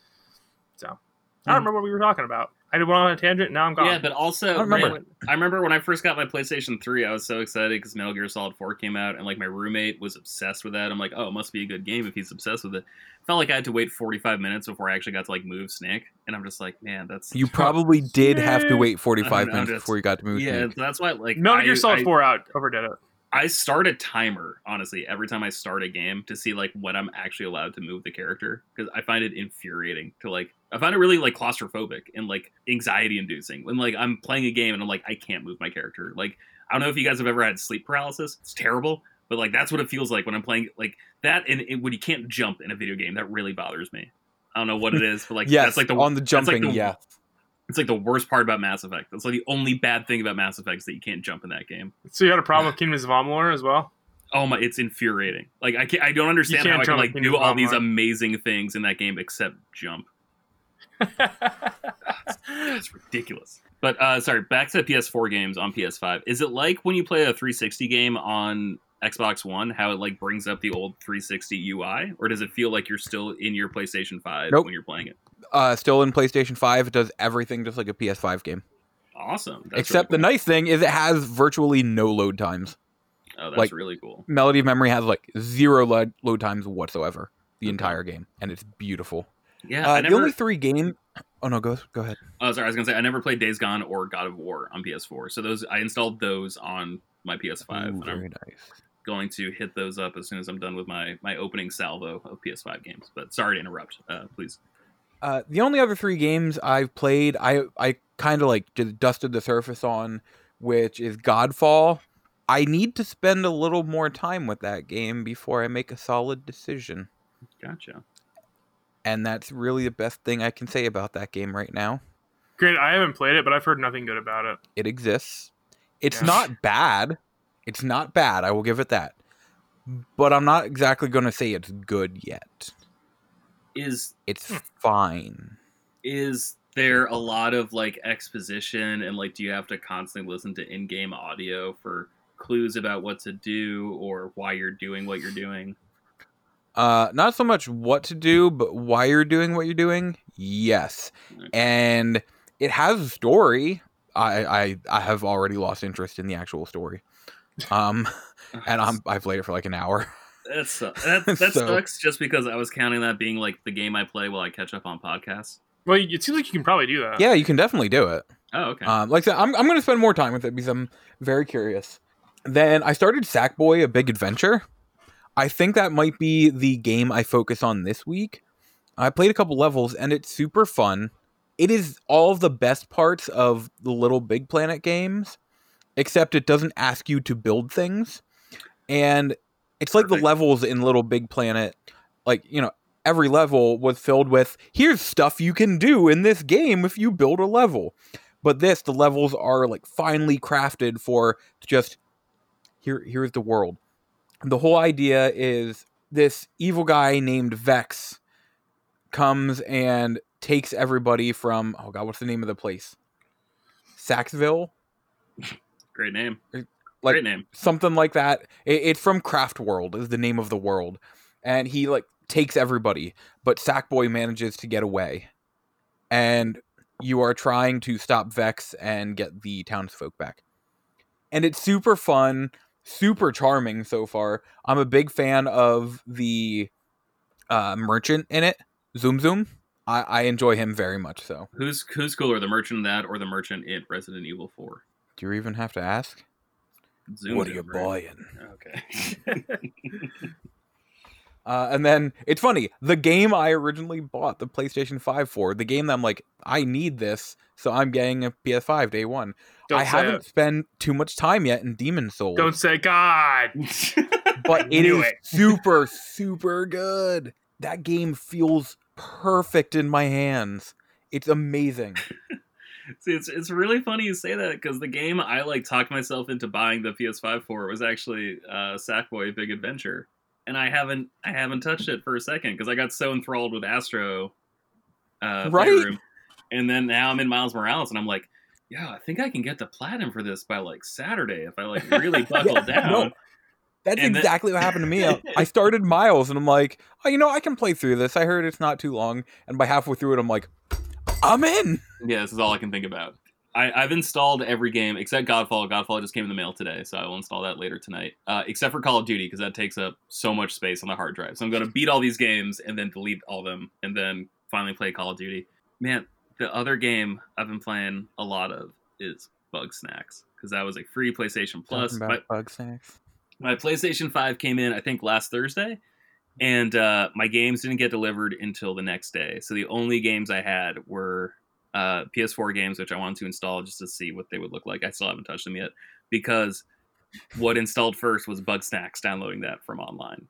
Speaker 2: So I don't hmm. remember what we were talking about. I went on a tangent. Now I'm gone.
Speaker 4: Yeah, but also,
Speaker 3: I remember.
Speaker 4: man, I remember when I first got my PlayStation 3, I was so excited because Metal Gear Solid 4 came out, and like my roommate was obsessed with that. I'm like, oh, it must be a good game if he's obsessed with it. Felt like I had to wait 45 minutes before I actually got to like move Snake, and I'm just like, man, that's
Speaker 3: You probably did have to wait 45
Speaker 4: I'm- I'm
Speaker 3: minutes
Speaker 4: just-
Speaker 3: before you got to move.
Speaker 4: yeah.
Speaker 3: Snake.
Speaker 4: That's why like
Speaker 2: Metal
Speaker 4: I-
Speaker 2: Gear Solid
Speaker 4: I-
Speaker 2: 4 out overdid it.
Speaker 4: I start a timer, honestly, every time I start a game to see like when I'm actually allowed to move the character because I find it infuriating to like I find it really like claustrophobic and like anxiety inducing when like I'm playing a game and I'm like I can't move my character. Like I don't know if you guys have ever had sleep paralysis. It's terrible, but like that's what it feels like when I'm playing like that and it, when you can't jump in a video game. That really bothers me. I don't know what it is, but like
Speaker 3: yes,
Speaker 4: that's like the
Speaker 3: on the
Speaker 4: that's, like,
Speaker 3: jumping.
Speaker 4: the-
Speaker 3: yeah,
Speaker 4: it's like the worst part about Mass Effect. That's like the only bad thing about Mass Effect is that you can't jump in that game.
Speaker 2: So you had a problem with Kingdoms of Amalur as well?
Speaker 4: Oh my, it's infuriating. Like I can't, I don't understand how I can like
Speaker 2: in
Speaker 4: do all these amazing things in that game except jump. It's ridiculous. But uh sorry, back to PS4 games on PS5. Is it like when you play a 360 game on Xbox One, how it like brings up the old 360 UI, or does it feel like you're still in your PlayStation 5
Speaker 3: Nope.
Speaker 4: when you're playing it?
Speaker 3: uh, still in PlayStation 5. It does everything just like a PS5 game.
Speaker 4: Awesome. That's
Speaker 3: Except
Speaker 4: really
Speaker 3: the nice thing is it has virtually no load times.
Speaker 4: oh, that's
Speaker 3: like-
Speaker 4: really cool.
Speaker 3: Melody of Memory has like zero load, load times whatsoever the entire game, and it's beautiful.
Speaker 4: Yeah,
Speaker 3: Uh,
Speaker 4: I
Speaker 3: The only three game. Oh no, go go ahead.
Speaker 4: Oh, sorry. I was gonna say I never played Days Gone or God of War on PS4, so those I installed those on my PS5.
Speaker 3: Ooh, very nice.
Speaker 4: going to hit those up as soon as I'm done with my my opening salvo of PS5 games. But sorry to interrupt. Uh, please.
Speaker 3: Uh, the only other three games I've played, I I kind of like just dusted the surface on, which is Godfall. I need to spend a little more time with that game before I make a solid decision,
Speaker 4: Gotcha.
Speaker 3: And that's really the best thing I can say about that game right now.
Speaker 2: Great, I haven't played it, but I've heard nothing good about it.
Speaker 3: It exists. It's
Speaker 2: Yeah.
Speaker 3: not bad. It's not bad. I will give it that. But I'm not exactly going to say it's good yet.
Speaker 4: Is
Speaker 3: It's
Speaker 2: Hmm.
Speaker 3: fine.
Speaker 4: is there a lot of like exposition and like do you have to constantly listen to in-game audio for clues about what to do or why you're doing what you're doing?
Speaker 3: Uh, not so much what to do, but why you're doing what you're doing. Yes, and it has a story. I I, I have already lost interest in the actual story. Um, and I'm I played it for like an hour.
Speaker 4: That's uh, that, that
Speaker 3: So-
Speaker 4: sucks. Just because I was counting that being like the game I play while I catch up on podcasts.
Speaker 2: Well, it seems like you can probably do that.
Speaker 3: Yeah, you can definitely do it.
Speaker 4: Oh, okay.
Speaker 3: Um, like I said, I'm, I'm going to spend more time with it because I'm very curious. Then I started Sackboy: A Big Adventure. I think that might be the game I focus on this week. I played a couple levels and it's super fun. It is all of the best parts of the Little Big Planet games, except it doesn't ask you to build things. And it's like
Speaker 4: Perfect.
Speaker 3: the levels in Little Big Planet, like, you know, every level was filled with here's stuff you can do in this game if you build a level. But this, the levels are like finely crafted for just here here's the world. The whole idea is this evil guy named Vex comes and takes everybody from oh god, what's the name of the place? Saxville?
Speaker 4: Great name.
Speaker 3: Like
Speaker 4: Great name.
Speaker 3: something like that. It, it's from Craft World is the name of the world, and he like takes everybody, but Sackboy manages to get away, and you are trying to stop Vex and get the townsfolk back, and it's super fun, super charming so far. I'm a big fan of the uh, merchant in it, ZomZom. I, I enjoy him very much. So,
Speaker 4: Who's who's cooler, the merchant in that or the merchant in Resident Evil Four?
Speaker 3: do you even have to ask?
Speaker 4: Zoom
Speaker 3: what are you
Speaker 4: right?
Speaker 3: buying?
Speaker 4: Okay.
Speaker 3: Uh, and then it's funny, the game I originally bought the PlayStation 5 for, the game that I'm like, I need this, so I'm getting a PS5 day one.
Speaker 2: Don't
Speaker 3: I haven't
Speaker 2: it.
Speaker 3: spent too much time yet in Demon Souls,
Speaker 2: Don't say God.
Speaker 3: but it is
Speaker 2: it.
Speaker 3: super, super good. That game feels perfect in my hands. It's amazing.
Speaker 4: See, it's it's really funny you say that because the game I like talked myself into buying the PS5 for was actually uh, Sackboy Big Adventure, and I haven't I haven't touched it for a second because I got so enthralled with Astro, uh,
Speaker 3: Right?
Speaker 4: Playroom. and then now I'm in Miles Morales, and I'm like, yeah, I think I can get the platinum for this by like Saturday if I like really buckle
Speaker 3: Yeah,
Speaker 4: down.
Speaker 3: no. That's
Speaker 4: And then-
Speaker 3: exactly what happened to me. I started Miles, and I'm like, oh, you know, I can play through this. I heard it's not too long, and by halfway through it, I'm like, I'm in.
Speaker 4: Yeah, this is all I can think about. I, I've installed every game except Godfall. Godfall just came in the mail today, so I will install that later tonight. Uh, except for Call of Duty, because that takes up so much space on the hard drive. So I'm going to beat all these games and then delete all of them, and then finally play Call of Duty. Man, the other game I've been playing a lot of is Bugsnax, because that was a free PlayStation Plus. My,
Speaker 3: about bugsnax.
Speaker 4: my PlayStation 5 came in, I think, last Thursday, and uh, my games didn't get delivered until the next day. So the only games I had were uh, PS4 games, which I wanted to install just to see what they would look like. I still haven't touched them yet because what installed first was Bugsnax, downloading that from online.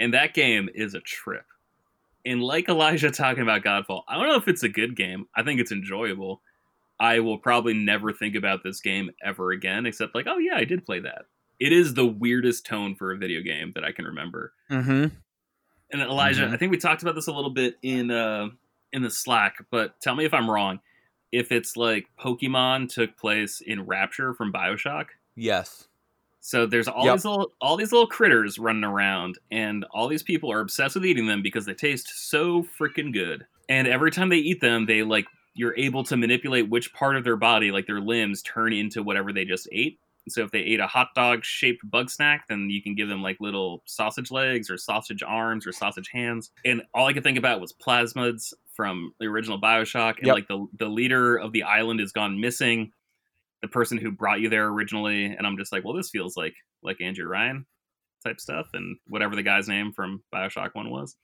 Speaker 4: And that game is a trip. And like Elijah talking about Godfall, I don't know if it's a good game. I think it's enjoyable. I will probably never think about this game ever again, except like, oh yeah, I did play that. It is the weirdest tone for a video game that I can remember.
Speaker 3: Mm-hmm.
Speaker 4: And Elijah,
Speaker 3: Mhm.
Speaker 4: I think we talked about this a little bit in uh, in the Slack, but tell me if I'm wrong. If it's like Pokemon took place in Rapture from Bioshock,
Speaker 3: Yes.
Speaker 4: so there's all
Speaker 3: Yep.
Speaker 4: these little all these little critters running around, and all these people are obsessed with eating them because they taste so freaking good. And every time they eat them, they like you're able to manipulate which part of their body, like their limbs, turn into whatever they just ate. So if they ate a hot dog shaped bug snack, then you can give them like little sausage legs or sausage arms or sausage hands. And all I could think about was plasmids from the original Bioshock, and
Speaker 3: Yep.
Speaker 4: like the the leader of the island is gone missing the person who brought you there originally and i'm just like well this feels like like andrew ryan type stuff and whatever the guy's name from bioshock 1 was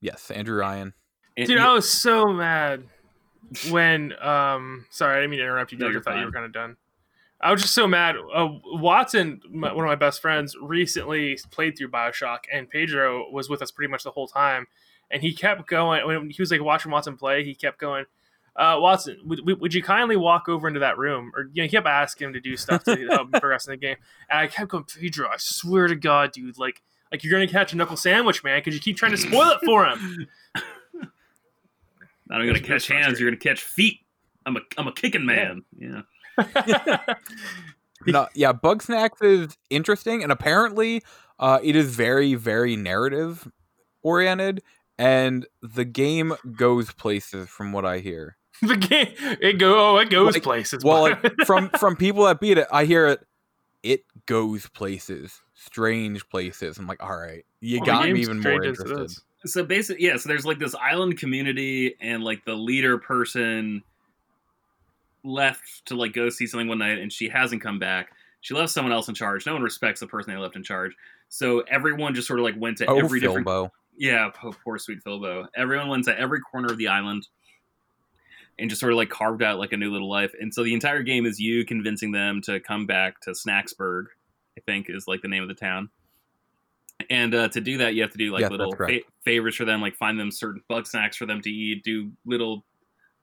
Speaker 3: Yes. Andrew Ryan.
Speaker 4: And-
Speaker 2: Dude, I was so mad when um sorry, I didn't mean to interrupt you,
Speaker 4: No,
Speaker 2: I
Speaker 4: you're
Speaker 2: thought you were kind of done. I was just so mad. Uh, Watson, my, one of my best friends, recently played through Bioshock, and Pedro was with us pretty much the whole time. And he kept going when he was like watching Watson play. He kept going, uh, "Watson, would, would- you kindly walk over into that room?" Or you know, he kept asking him to do stuff to help him progress in the game. And I kept going, "Pedro, I swear to God, dude, like, like you're gonna catch a knuckle sandwich, man, because you keep trying to spoil it for him."
Speaker 4: not only gonna catch hands you're gonna catch feet i'm a i'm a kicking man yeah,
Speaker 3: no, yeah, Bugsnax is interesting, and apparently, uh, it is very, very narrative oriented, and the game goes places, from what I hear.
Speaker 2: the game it go oh, it goes
Speaker 3: Like-
Speaker 2: places.
Speaker 3: Well, like from from people that beat it, I hear it. It goes places strange places. I'm like, all right, you
Speaker 2: Well,
Speaker 3: got me even more
Speaker 2: strange as it
Speaker 3: interested.
Speaker 4: so basically yeah so there's like this island community and like the leader person left to like go see something one night and she hasn't come back. She left someone else in charge. No one respects the person they left in charge. So everyone just sort of like went to
Speaker 3: Oh,
Speaker 4: every different yeah poor, poor sweet filbo. Everyone went to every corner of the island and just sort of like carved out like a new little life. And so the entire game is you convincing them to come back to snaxburg i think is like the name of the town. And uh, to do that you have to do like
Speaker 3: Yes,
Speaker 4: little fa- favors for them like find them certain bugsnax for them to eat do little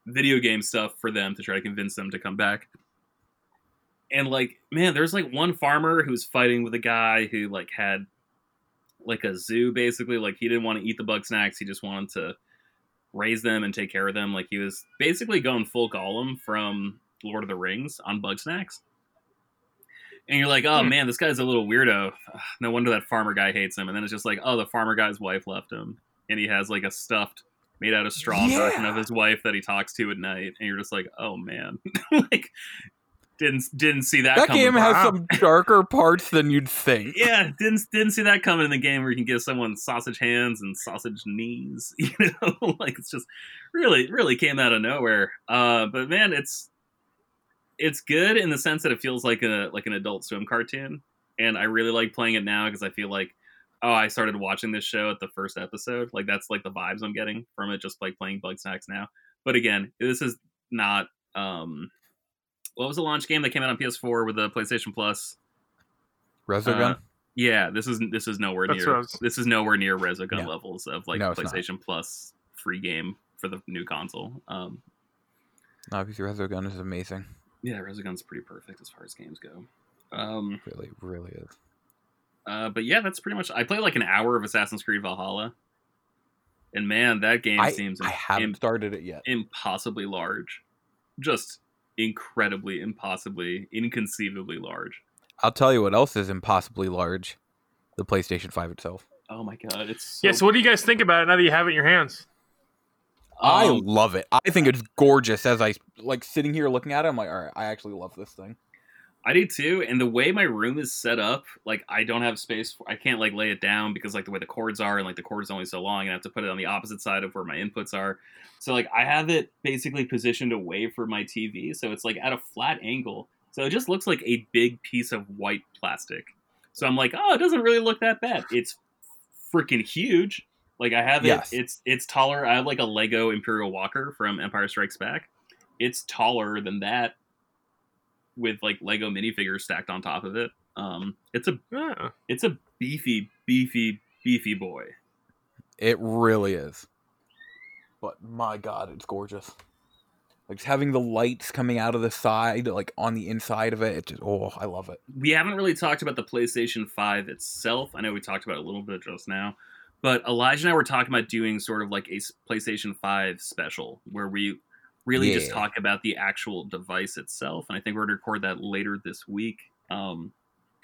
Speaker 4: video game stuff for them to try to convince them to come back. And like man there's like one farmer who's fighting with a guy who like had like a zoo basically. Like he didn't want to eat the bugsnax. He just wanted to raise them and take care of them. Like he was basically going full Gollum from Lord of the Rings on bugsnax. And you're like oh
Speaker 2: Hmm.
Speaker 4: man this guy's a little weirdo. No wonder that farmer guy hates him. And then it's just like oh the farmer guy's wife left him. And he has like a stuffed made out of straw version of his wife that he talks to at night and you're just like oh man like didn't didn't see that
Speaker 3: That game has
Speaker 2: Wow.
Speaker 3: some darker parts than you'd think.
Speaker 4: yeah didn't didn't see that coming in the game where you can give someone sausage hands and sausage knees you know like it's just really really came out of nowhere uh but man it's it's good in the sense that it feels like a like an adult swim cartoon and i really like playing it now because i feel like oh i started watching this show at the first episode like that's like the vibes i'm getting from it just like playing bugsnax now but again this is not um what was the launch game that came out on ps4 with the playstation plus
Speaker 3: Resogun.
Speaker 4: Uh, yeah, this is this is nowhere
Speaker 2: That's
Speaker 4: near
Speaker 2: was-
Speaker 4: this is nowhere near Resogun
Speaker 3: No.
Speaker 4: levels of like
Speaker 3: No, it's not.
Speaker 4: PlayStation Plus free game for the new console. Um,
Speaker 3: Obviously, Resogun is amazing.
Speaker 4: yeah, Resogun's pretty perfect as far as games go. Um,
Speaker 3: Really, really is.
Speaker 4: Uh, but yeah, that's pretty much. I played like an hour of Assassin's Creed Valhalla, and man, that game
Speaker 3: I,
Speaker 4: seems
Speaker 3: I haven't
Speaker 4: im-
Speaker 3: started it yet.
Speaker 4: impossibly large, just incredibly, impossibly, inconceivably large.
Speaker 3: I'll tell you what else is impossibly large: the PlayStation Five itself.
Speaker 4: Oh my god, it's so,
Speaker 2: Yeah, so what do you guys think about it now that you have it in your hands?
Speaker 3: I
Speaker 4: um,
Speaker 3: love it. I think it's gorgeous. As I like sitting here looking at it, I'm like, all right, I actually love this thing.
Speaker 4: I do too, and the way my room is set up, like I don't have space. For, I can't like lay it down because like the way the cords are, and like the cord's only so long, and I have to put it on the opposite side of where my inputs are. So like I have it basically positioned away from my TV, so it's like at a flat angle. So it just looks like a big piece of white plastic. So I'm like, oh, it doesn't really look that bad. It's freaking huge. Like I have it.
Speaker 3: Yes.
Speaker 4: It's it's taller. I have like a Lego Imperial Walker from Empire Strikes Back. It's taller than that with like Lego minifigures stacked on top of it. Um, it's a
Speaker 2: Yeah.
Speaker 4: it's a beefy, beefy, beefy boy.
Speaker 3: It really is. But my god, it's gorgeous. Like just having the lights coming out of the side, like on the inside of it, it just oh, I love it.
Speaker 4: We haven't really talked about the PlayStation 5 itself. I know we talked about it a little bit just now, but Elijah and I were talking about doing sort of like a PlayStation 5 special where we really just talk about the actual device itself. And I think we're going to record that later this week. Um,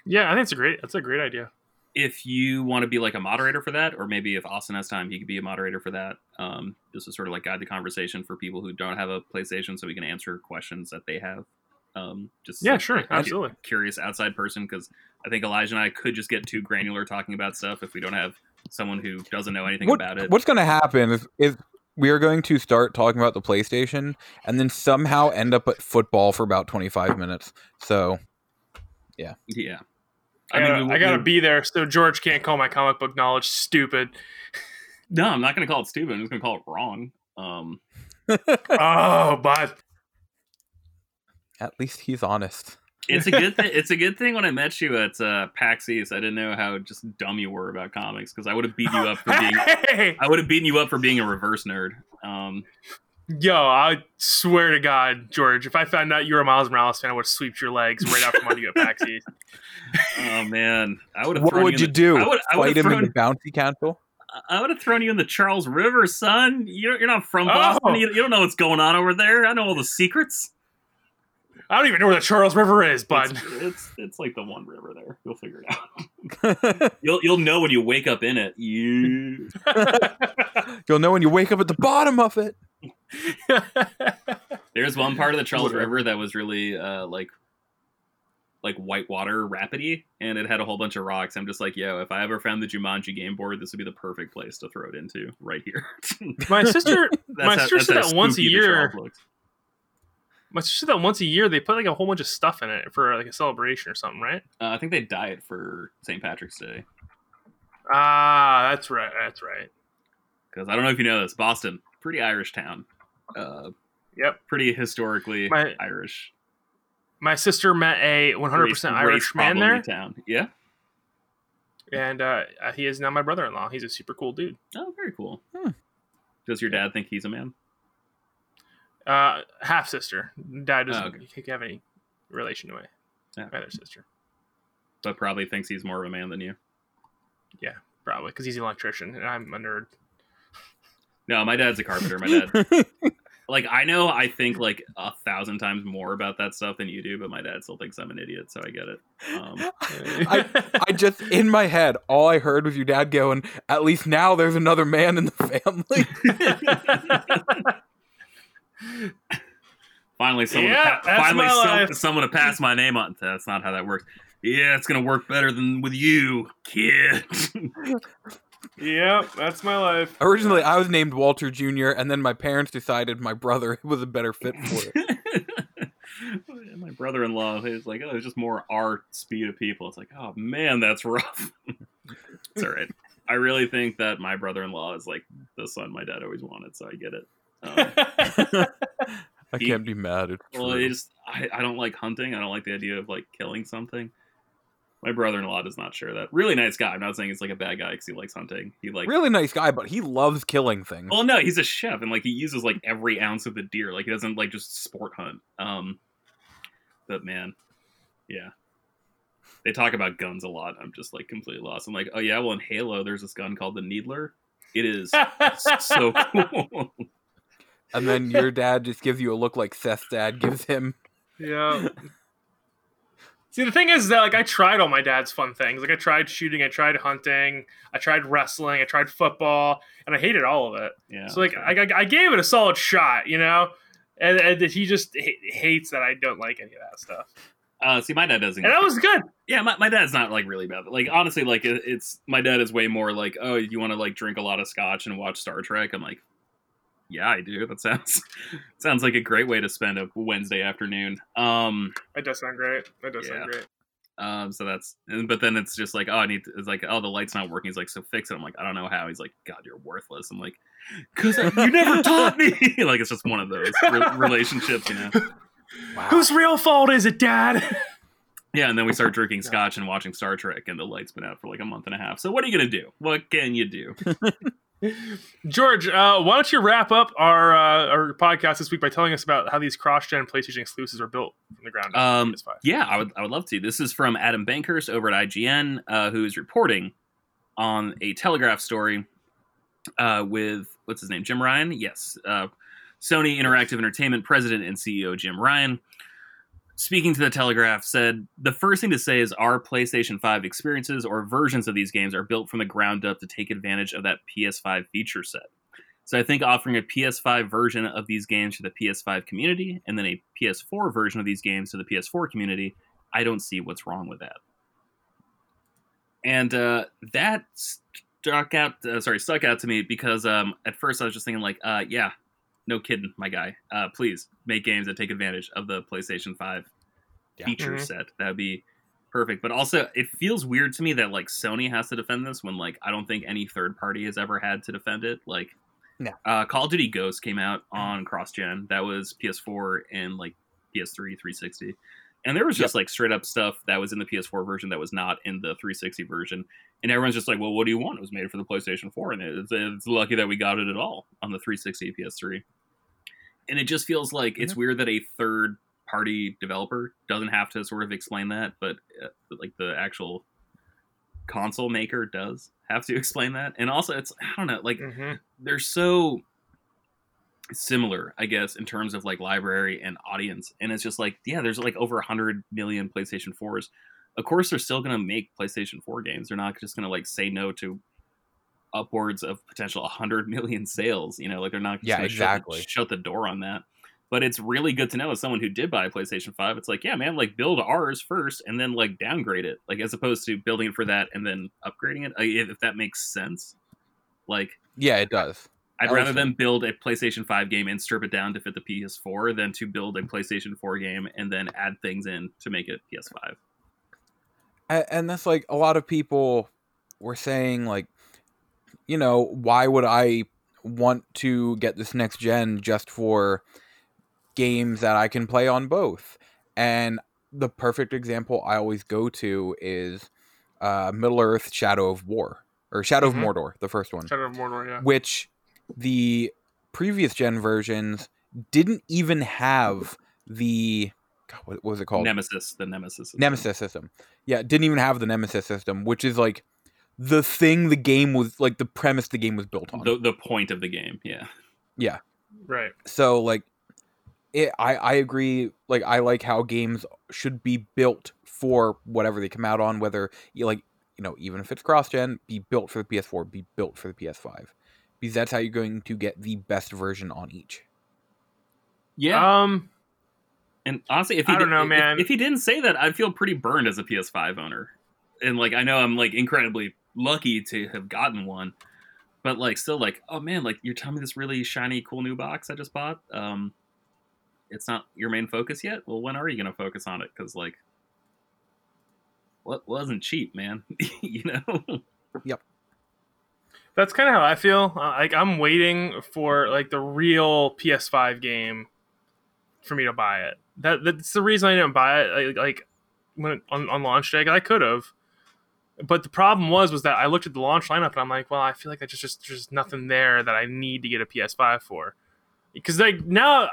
Speaker 2: Yeah, I think it's a great that's a great idea.
Speaker 4: if you want to be like a moderator for that, or maybe if Austin has time, he could be a moderator for that. Um, just to sort of like guide the conversation for people who don't have a PlayStation, so we can answer questions that they have. Um, just
Speaker 2: Yeah,
Speaker 4: like,
Speaker 2: sure,
Speaker 4: a- a
Speaker 2: absolutely.
Speaker 4: Curious outside person, because I think Elijah and I could just get too granular talking about stuff if we don't have someone who doesn't know anything
Speaker 3: What,
Speaker 4: about it.
Speaker 3: what's going to happen is, is we are going to start talking about the PlayStation and then somehow end up at football for about 25 minutes. So,
Speaker 4: Yeah, Yeah.
Speaker 2: I, gotta,
Speaker 4: we-
Speaker 2: I gotta
Speaker 4: we-
Speaker 2: be there so George can't call my comic book knowledge stupid.
Speaker 4: No, I'm not going to call it stupid. I'm just going to call it wrong. Um,
Speaker 2: oh, but
Speaker 3: at least he's honest.
Speaker 4: It's a good thing. It's a good thing when I met you at uh, PAX East. I didn't know how just dumb you were about comics because I would have beaten you up for being.
Speaker 2: hey,
Speaker 4: I would have beaten you up for being a reverse nerd. Um,
Speaker 2: yo, I swear to God, George, if I found out you were a Miles Morales fan, I would have swept your legs right out from under you at PAX East.
Speaker 4: oh man, I would have.
Speaker 3: What would
Speaker 4: you,
Speaker 3: you
Speaker 4: in
Speaker 3: do?
Speaker 4: I would. I would
Speaker 3: Fight
Speaker 4: have
Speaker 3: him in the
Speaker 4: thrown.
Speaker 3: council?
Speaker 4: I would have thrown you in the Charles River, son. You're, you're not from
Speaker 2: Oh.
Speaker 4: Boston. You, you don't know what's going on over there. I know all the secrets.
Speaker 2: I don't even know where the Charles River is, bud.
Speaker 4: It's, it's it's like the one river there. You'll figure it out. You'll you'll know when you wake up in it. You.
Speaker 3: You'll know when you wake up at the bottom of it.
Speaker 4: There's one part of the Charles River that was really uh, like like whitewater rapidy, and it had a whole bunch of rocks. I'm just like, yo, if I ever found the Jumanji game board, this would be the perfect place to throw it into right here.
Speaker 2: My sister, my
Speaker 4: how-
Speaker 2: sister said that once a
Speaker 4: spooky the
Speaker 2: year.
Speaker 4: Shop looks.
Speaker 2: My sister said that once a year they put like a whole bunch of stuff in it for like a celebration or something, right?
Speaker 4: Uh, I think they dye it for St. Patrick's Day
Speaker 2: Ah, that's right. That's right.
Speaker 4: because I don't know if you know this, Boston, pretty Irish town, uh,
Speaker 2: Yep.
Speaker 4: pretty historically
Speaker 2: My-
Speaker 4: Irish.
Speaker 2: My sister met a 100%
Speaker 4: race-
Speaker 2: Irish
Speaker 4: race
Speaker 2: man
Speaker 4: problem
Speaker 2: there,
Speaker 4: Town. Yeah.
Speaker 2: and uh, he is now my brother-in-law. He's a super cool dude.
Speaker 4: Oh, very cool.
Speaker 3: Hmm.
Speaker 4: Does your dad think he's a man?
Speaker 2: Uh, half sister. Dad doesn't
Speaker 4: Oh, okay.
Speaker 2: have any relation to my,
Speaker 4: Yeah.
Speaker 2: my other sister,
Speaker 4: But probably thinks he's more of a man than you.
Speaker 2: Yeah, probably because he's an electrician and I'm a nerd.
Speaker 4: No, my dad's a carpenter. My dad, like, I know I think like a thousand times more about that stuff than you do, but my dad still thinks I'm an idiot, so I get it. Um,
Speaker 3: I, I just in my head, all I heard was your dad going. At least now there's another man in the family.
Speaker 4: Finally, someone,
Speaker 2: Yeah,
Speaker 4: pa- finally, some, someone to pass my name on. That's not how that works. Yeah, it's gonna work better than with you, kid.
Speaker 2: yep, that's my life.
Speaker 3: Originally, I was named Walter Jr., and then my parents decided my brother was a better fit for it.
Speaker 4: my brother-in-law is like, oh, it's just more our speed of people. It's like, oh man, that's rough. it's all right. I really think that my brother-in-law is like the son my dad always wanted, so I get it. Um,
Speaker 3: I
Speaker 4: He-
Speaker 3: can't be mad. It's
Speaker 4: well,
Speaker 3: true.
Speaker 4: it's I, I don't like hunting. I don't like the idea of like killing something. My brother-in-law does not share that. Really nice guy. I'm not saying he's like a bad guy because he likes hunting. He like
Speaker 3: really nice guy, but he loves killing things.
Speaker 4: Well, no, he's a chef, and like he uses like every ounce of the deer. Like he doesn't like just sport hunt. Um, but man, yeah, they talk about guns a lot. I'm just like completely lost. I'm like, oh yeah, well in Halo, there's this gun called the Needler. It is so cool.
Speaker 3: And then your dad just gives you a look like Seth's dad gives him.
Speaker 2: Yeah. See, the thing is that like I tried all my dad's fun things. Like I tried shooting, I tried hunting, I tried wrestling, I tried football, and I hated all of it.
Speaker 4: yeah.
Speaker 2: so like. I, I, I gave it a solid shot, you know, and, and he just ha- hates that I don't like any of that stuff.
Speaker 4: uh, see, my dad doesn't.
Speaker 2: And that was good.
Speaker 4: Yeah, my, my dad's not like really bad. Like honestly, like it, it's my dad is way more like, oh, you want to like drink a lot of scotch and watch Star Trek. I'm like, yeah, I do. That sounds sounds like a great way to spend a Wednesday afternoon. Um,
Speaker 2: That does sound great. It does
Speaker 4: Yeah.
Speaker 2: sound great.
Speaker 4: um, so that's, and, but then it's just like, oh, I need. To, it's like, oh, the light's not working. He's like, so fix it. I'm like, I don't know how. He's like, God, you're worthless. I'm like, cause you never taught me. like it's just one of those re- relationships, you know.
Speaker 3: Wow.
Speaker 2: Whose real fault is it, Dad?
Speaker 4: Yeah, and then we start drinking scotch and watching Star Trek, and the light's been out for like a month and a half. So what are you gonna do? What can you do?
Speaker 2: George, uh, why don't you wrap up our uh, our podcast this week by telling us about how these cross-gen PlayStation exclusives are built from the ground up?
Speaker 4: Um,
Speaker 2: PS5.
Speaker 4: Yeah, I would I would love to. This is from Adam Bankhurst over at IGN, uh, who is reporting on a Telegraph story uh, with what's his name, Jim Ryan. Yes, uh, Sony Interactive Entertainment president and CEO Jim Ryan, speaking to the Telegraph, said the first thing to say is our PlayStation 5 experiences or versions of these games are built from the ground up to take advantage of that PS5 feature set. So I think offering a PS5 version of these games to the PS5 community and then a PS4 version of these games to the PS4 community, I don't see what's wrong with that. And uh, that struck out, uh, sorry, stuck out to me because um, at first I was just thinking like, uh, yeah, no kidding, my guy. Uh, please make games that take advantage of the PlayStation 5
Speaker 3: Yeah.
Speaker 4: feature
Speaker 2: Mhm.
Speaker 4: set. That would be perfect. But also, it feels weird to me that like Sony has to defend this when like I don't think any third party has ever had to defend it. Like,
Speaker 3: No.
Speaker 4: uh, Call of Duty Ghost came out on cross gen. That was PS4 and like PS3, 360. And there was just like straight up stuff that was in the PS4 version that was not in the 360 version. And everyone's just like, well, what do you want? It was made for the PlayStation 4, and it's, it's lucky that we got it at all on the 360 PS3. And it just feels like it's weird that a third party developer doesn't have to sort of explain that, but uh, like the actual console maker does have to explain that. And also, it's I don't know, like
Speaker 2: hmm
Speaker 4: they're so similar, I guess, in terms of like library and audience. And it's just like, yeah, there's like over 100 million PlayStation 4s. Of course, they're still going to make PlayStation 4 games. They're not just going to like say no to upwards of potential 100 million sales. You know, like they're not
Speaker 3: Yeah, exactly.
Speaker 4: shut, shut the door on that. But it's really good to know as someone who did buy a PlayStation 5, it's like, yeah, man, like build ours first and then like downgrade it. Like as opposed to building it for that and then upgrading it. If, if that makes sense. Like
Speaker 3: Yeah, it does.
Speaker 4: I'd rather them build a PlayStation 5 game and strip it down to fit the PS4 than to build a PlayStation 4 game and then add things in to make it PS5.
Speaker 3: A- and that's like a lot of people were saying like you know why would i want to get this next gen just for games that i can play on both and the perfect example i always go to is uh middle earth shadow of war or shadow
Speaker 2: Mhm.
Speaker 3: of mordor the first one
Speaker 2: Shadow of Mordor, yeah.
Speaker 3: which the previous gen versions didn't even have the God, what what was it called
Speaker 4: Nemesis, the Nemesis. system.
Speaker 3: Nemesis system. Yeah, it didn't even have the Nemesis system, which is like the thing the game was like the premise the game was built on.
Speaker 4: The, the point of the game, yeah.
Speaker 3: yeah.
Speaker 2: Right.
Speaker 3: So like it I I agree like I like how games should be built for whatever they come out on whether you like you know even if it's cross gen be built for the PS4 be built for the PS5 because that's how you're going to get the best version on each.
Speaker 4: Yeah.
Speaker 2: Um,
Speaker 4: and honestly, if he
Speaker 2: I don't
Speaker 4: did-
Speaker 2: know,
Speaker 4: if-
Speaker 2: man.
Speaker 4: If, he didn't say that, I'd feel pretty burned as a PS5 owner. And like, I know I'm like incredibly lucky to have gotten one, but like, still like, oh man, like you're telling me this really shiny, cool new box I just bought. Um, it's not your main focus yet. Well, when are you going to focus on it? Because like, what wasn't cheap, man? you know. Yep.
Speaker 2: That's kind of how I feel. Uh, like I'm waiting for like the real PS5 game for me to buy it. That that's the reason I didn't buy it. Like, like when it, on on launch day, I could have. But the problem was was that I looked at the launch lineup and I'm like, well, I feel like there's just just there's nothing there that I need to get a PS5 for. Because like now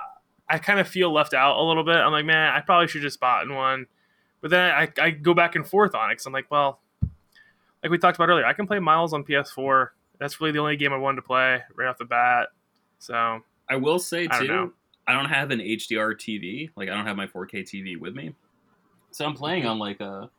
Speaker 2: I kind of feel left out a little bit. I'm like, man, I probably should just bought one. But then I, I go back and forth on it because I'm like, well, like we talked about earlier, I can play Miles on PS4. That's really the only game I wanted to play right off the bat. So
Speaker 4: I will say
Speaker 2: I
Speaker 4: too,
Speaker 2: know.
Speaker 4: I don't have an HDR TV. Like I don't have my 4K TV with me, so I'm playing on like a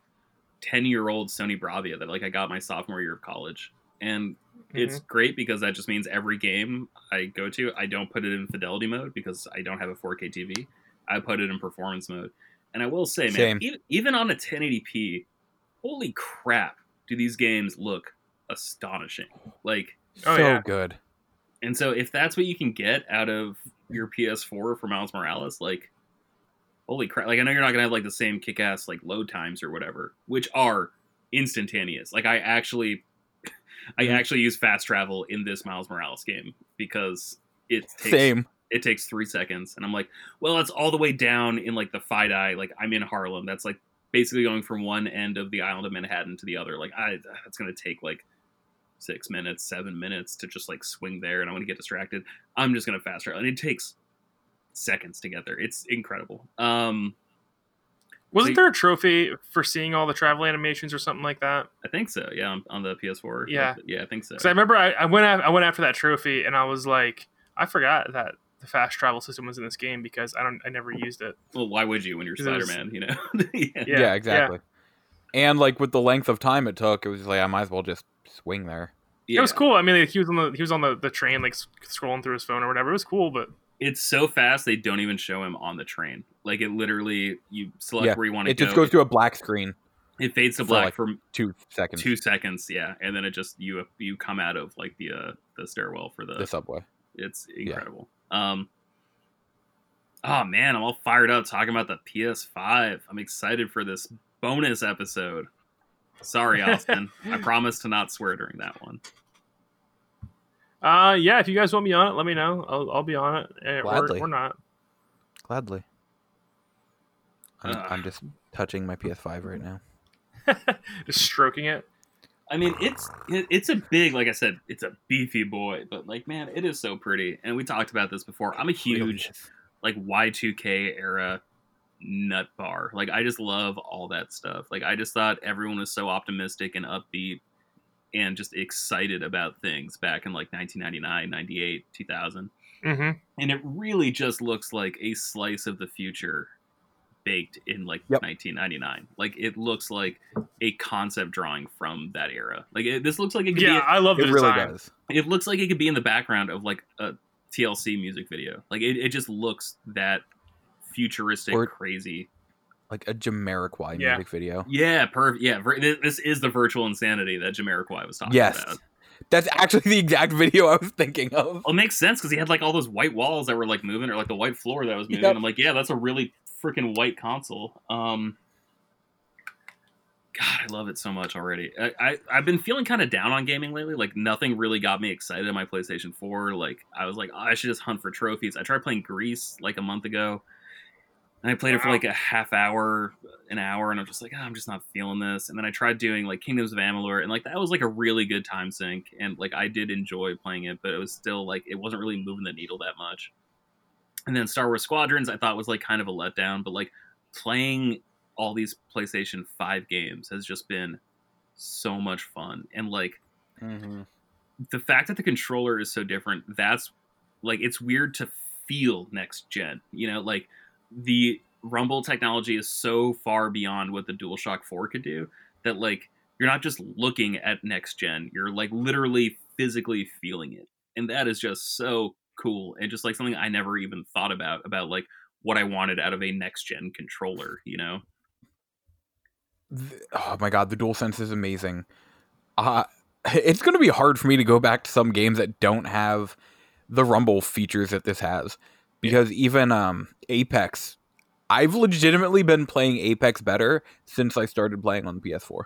Speaker 4: 10 year old Sony Bravia that like I got my sophomore year of college, and it's mm-hmm. great because that just means every game I go to, I don't put it in fidelity mode because I don't have a 4K TV. I put it in performance mode, and I will say, man,
Speaker 3: Same.
Speaker 4: even, even on a 1080p, holy crap, do these games look astonishing? Like.
Speaker 2: Oh,
Speaker 3: so
Speaker 2: yeah.
Speaker 3: good.
Speaker 4: And so if that's what you can get out of your PS4 for Miles Morales, like holy crap. Like I know you're not gonna have like the same kick ass like load times or whatever, which are instantaneous. Like I actually I
Speaker 3: Mhm.
Speaker 4: actually use fast travel in this Miles Morales game because it takes
Speaker 3: Same.
Speaker 4: it takes three seconds. And I'm like, well, it's all the way down in like the FIDI. Like I'm in Harlem. That's like basically going from one end of the island of Manhattan to the other. Like I that's gonna take like six minutes, seven minutes to just like swing there and I want to get distracted. I'm just gonna fast travel. And it takes seconds together. It's incredible. Um
Speaker 2: Wasn't
Speaker 4: So-
Speaker 2: there a trophy for seeing all the travel animations or something like that?
Speaker 4: I think so, yeah, on, on the PS4.
Speaker 2: Yeah.
Speaker 4: Yeah, I think so.
Speaker 2: Because I remember I, I went af- I went after that trophy and I was like, I forgot that the fast travel system was in this game because I don't I never used it.
Speaker 4: well, why would you when you're
Speaker 2: it
Speaker 4: Spider Man, you know? yeah.
Speaker 2: Yeah,
Speaker 3: Yeah, exactly. And like with the length of time it took, it was like I might as well just swing there.
Speaker 2: It was cool. I mean, like, he was on the he was on the, the train, like scrolling through his phone or whatever. It was cool, but
Speaker 4: It's so fast they don't even show him on the train. Like it literally you select
Speaker 3: Yeah,
Speaker 4: where you want to go.
Speaker 3: It
Speaker 4: go.
Speaker 3: just goes to a black screen,
Speaker 4: it fades to black
Speaker 3: like,
Speaker 4: for
Speaker 3: two seconds.
Speaker 4: two seconds, yeah, and then it just you you come out of like the uh the stairwell for the
Speaker 3: the subway.
Speaker 4: It's incredible. Um Oh man, I'm all fired up talking about the PS5. I'm excited for this bonus episode. Sorry, Austin. I promise to not swear during that one.
Speaker 2: Uh, yeah. If you guys want me on it, let me know. I'll, I'll be on it, eh, or,
Speaker 3: Gladly.
Speaker 2: or not.
Speaker 3: Gladly. I'm,
Speaker 4: Ugh.
Speaker 3: I'm just touching my PS5 right now.
Speaker 2: Just stroking it.
Speaker 4: I mean, it's it, it's a big, like I said, it's a beefy boy, but like, man, it is so pretty. And we talked about this before. I'm a huge like Y2K era nut bar. Like I just love all that stuff. Like I just thought everyone was so optimistic and upbeat and just excited about things back in like 1999, 98, 2000.
Speaker 2: hmm
Speaker 4: And it really just looks like a slice of the future baked in like
Speaker 3: Yep.
Speaker 4: 1999. Like it looks like a concept drawing from that era. Like it, this looks like it could
Speaker 2: Yeah,
Speaker 4: be
Speaker 2: I love the
Speaker 3: It really does.
Speaker 4: it looks like it could be in the background of like a TLC music video. Like it, it just looks that futuristic,
Speaker 3: Or-
Speaker 4: crazy.
Speaker 3: Like a Jamiroquai
Speaker 2: Yeah.
Speaker 3: music video.
Speaker 4: Yeah, perfect. Yeah, this, is the virtual insanity that Jamiroquai was talking
Speaker 3: Yes.
Speaker 4: about.
Speaker 3: That's actually the exact video I was thinking of.
Speaker 4: Well, it makes sense because he had like all those white walls that were like moving, or like the white floor that was moving.
Speaker 3: Yep.
Speaker 4: I'm like, yeah, that's a really freaking white console. Um, God, I love it so much already. I, I I've been feeling kind of down on gaming lately. Like nothing really got me excited on my PlayStation 4. Like I was like, oh, I should just hunt for trophies. I tried playing Gris like a month ago, and I played it for like a half hour, an hour, and I'm just like, oh, I'm just not feeling this. And then I tried doing like Kingdoms of Amalur, and like that was like a really good time sink, and like I did enjoy playing it, but it was still like it wasn't really moving the needle that much. And then Star Wars Squadrons, I thought was like kind of a letdown, but like playing all these PlayStation 5 games has just been so much fun. And like
Speaker 3: Mm-hmm.
Speaker 4: the fact that the controller is so different, that's like it's weird to feel next gen. You know, like the rumble technology is so far beyond what the DualShock 4 could do that like you're not just looking at next gen, you're like literally physically feeling it. And that is just so cool and just like something I never even thought about about like what I wanted out of a next gen controller, you know.
Speaker 3: Oh my god, the DualSense is amazing. Uh, it's going to be hard for me to go back to some games that don't have the rumble features that this has because even um Apex I've legitimately been playing Apex better since I started playing on the PS4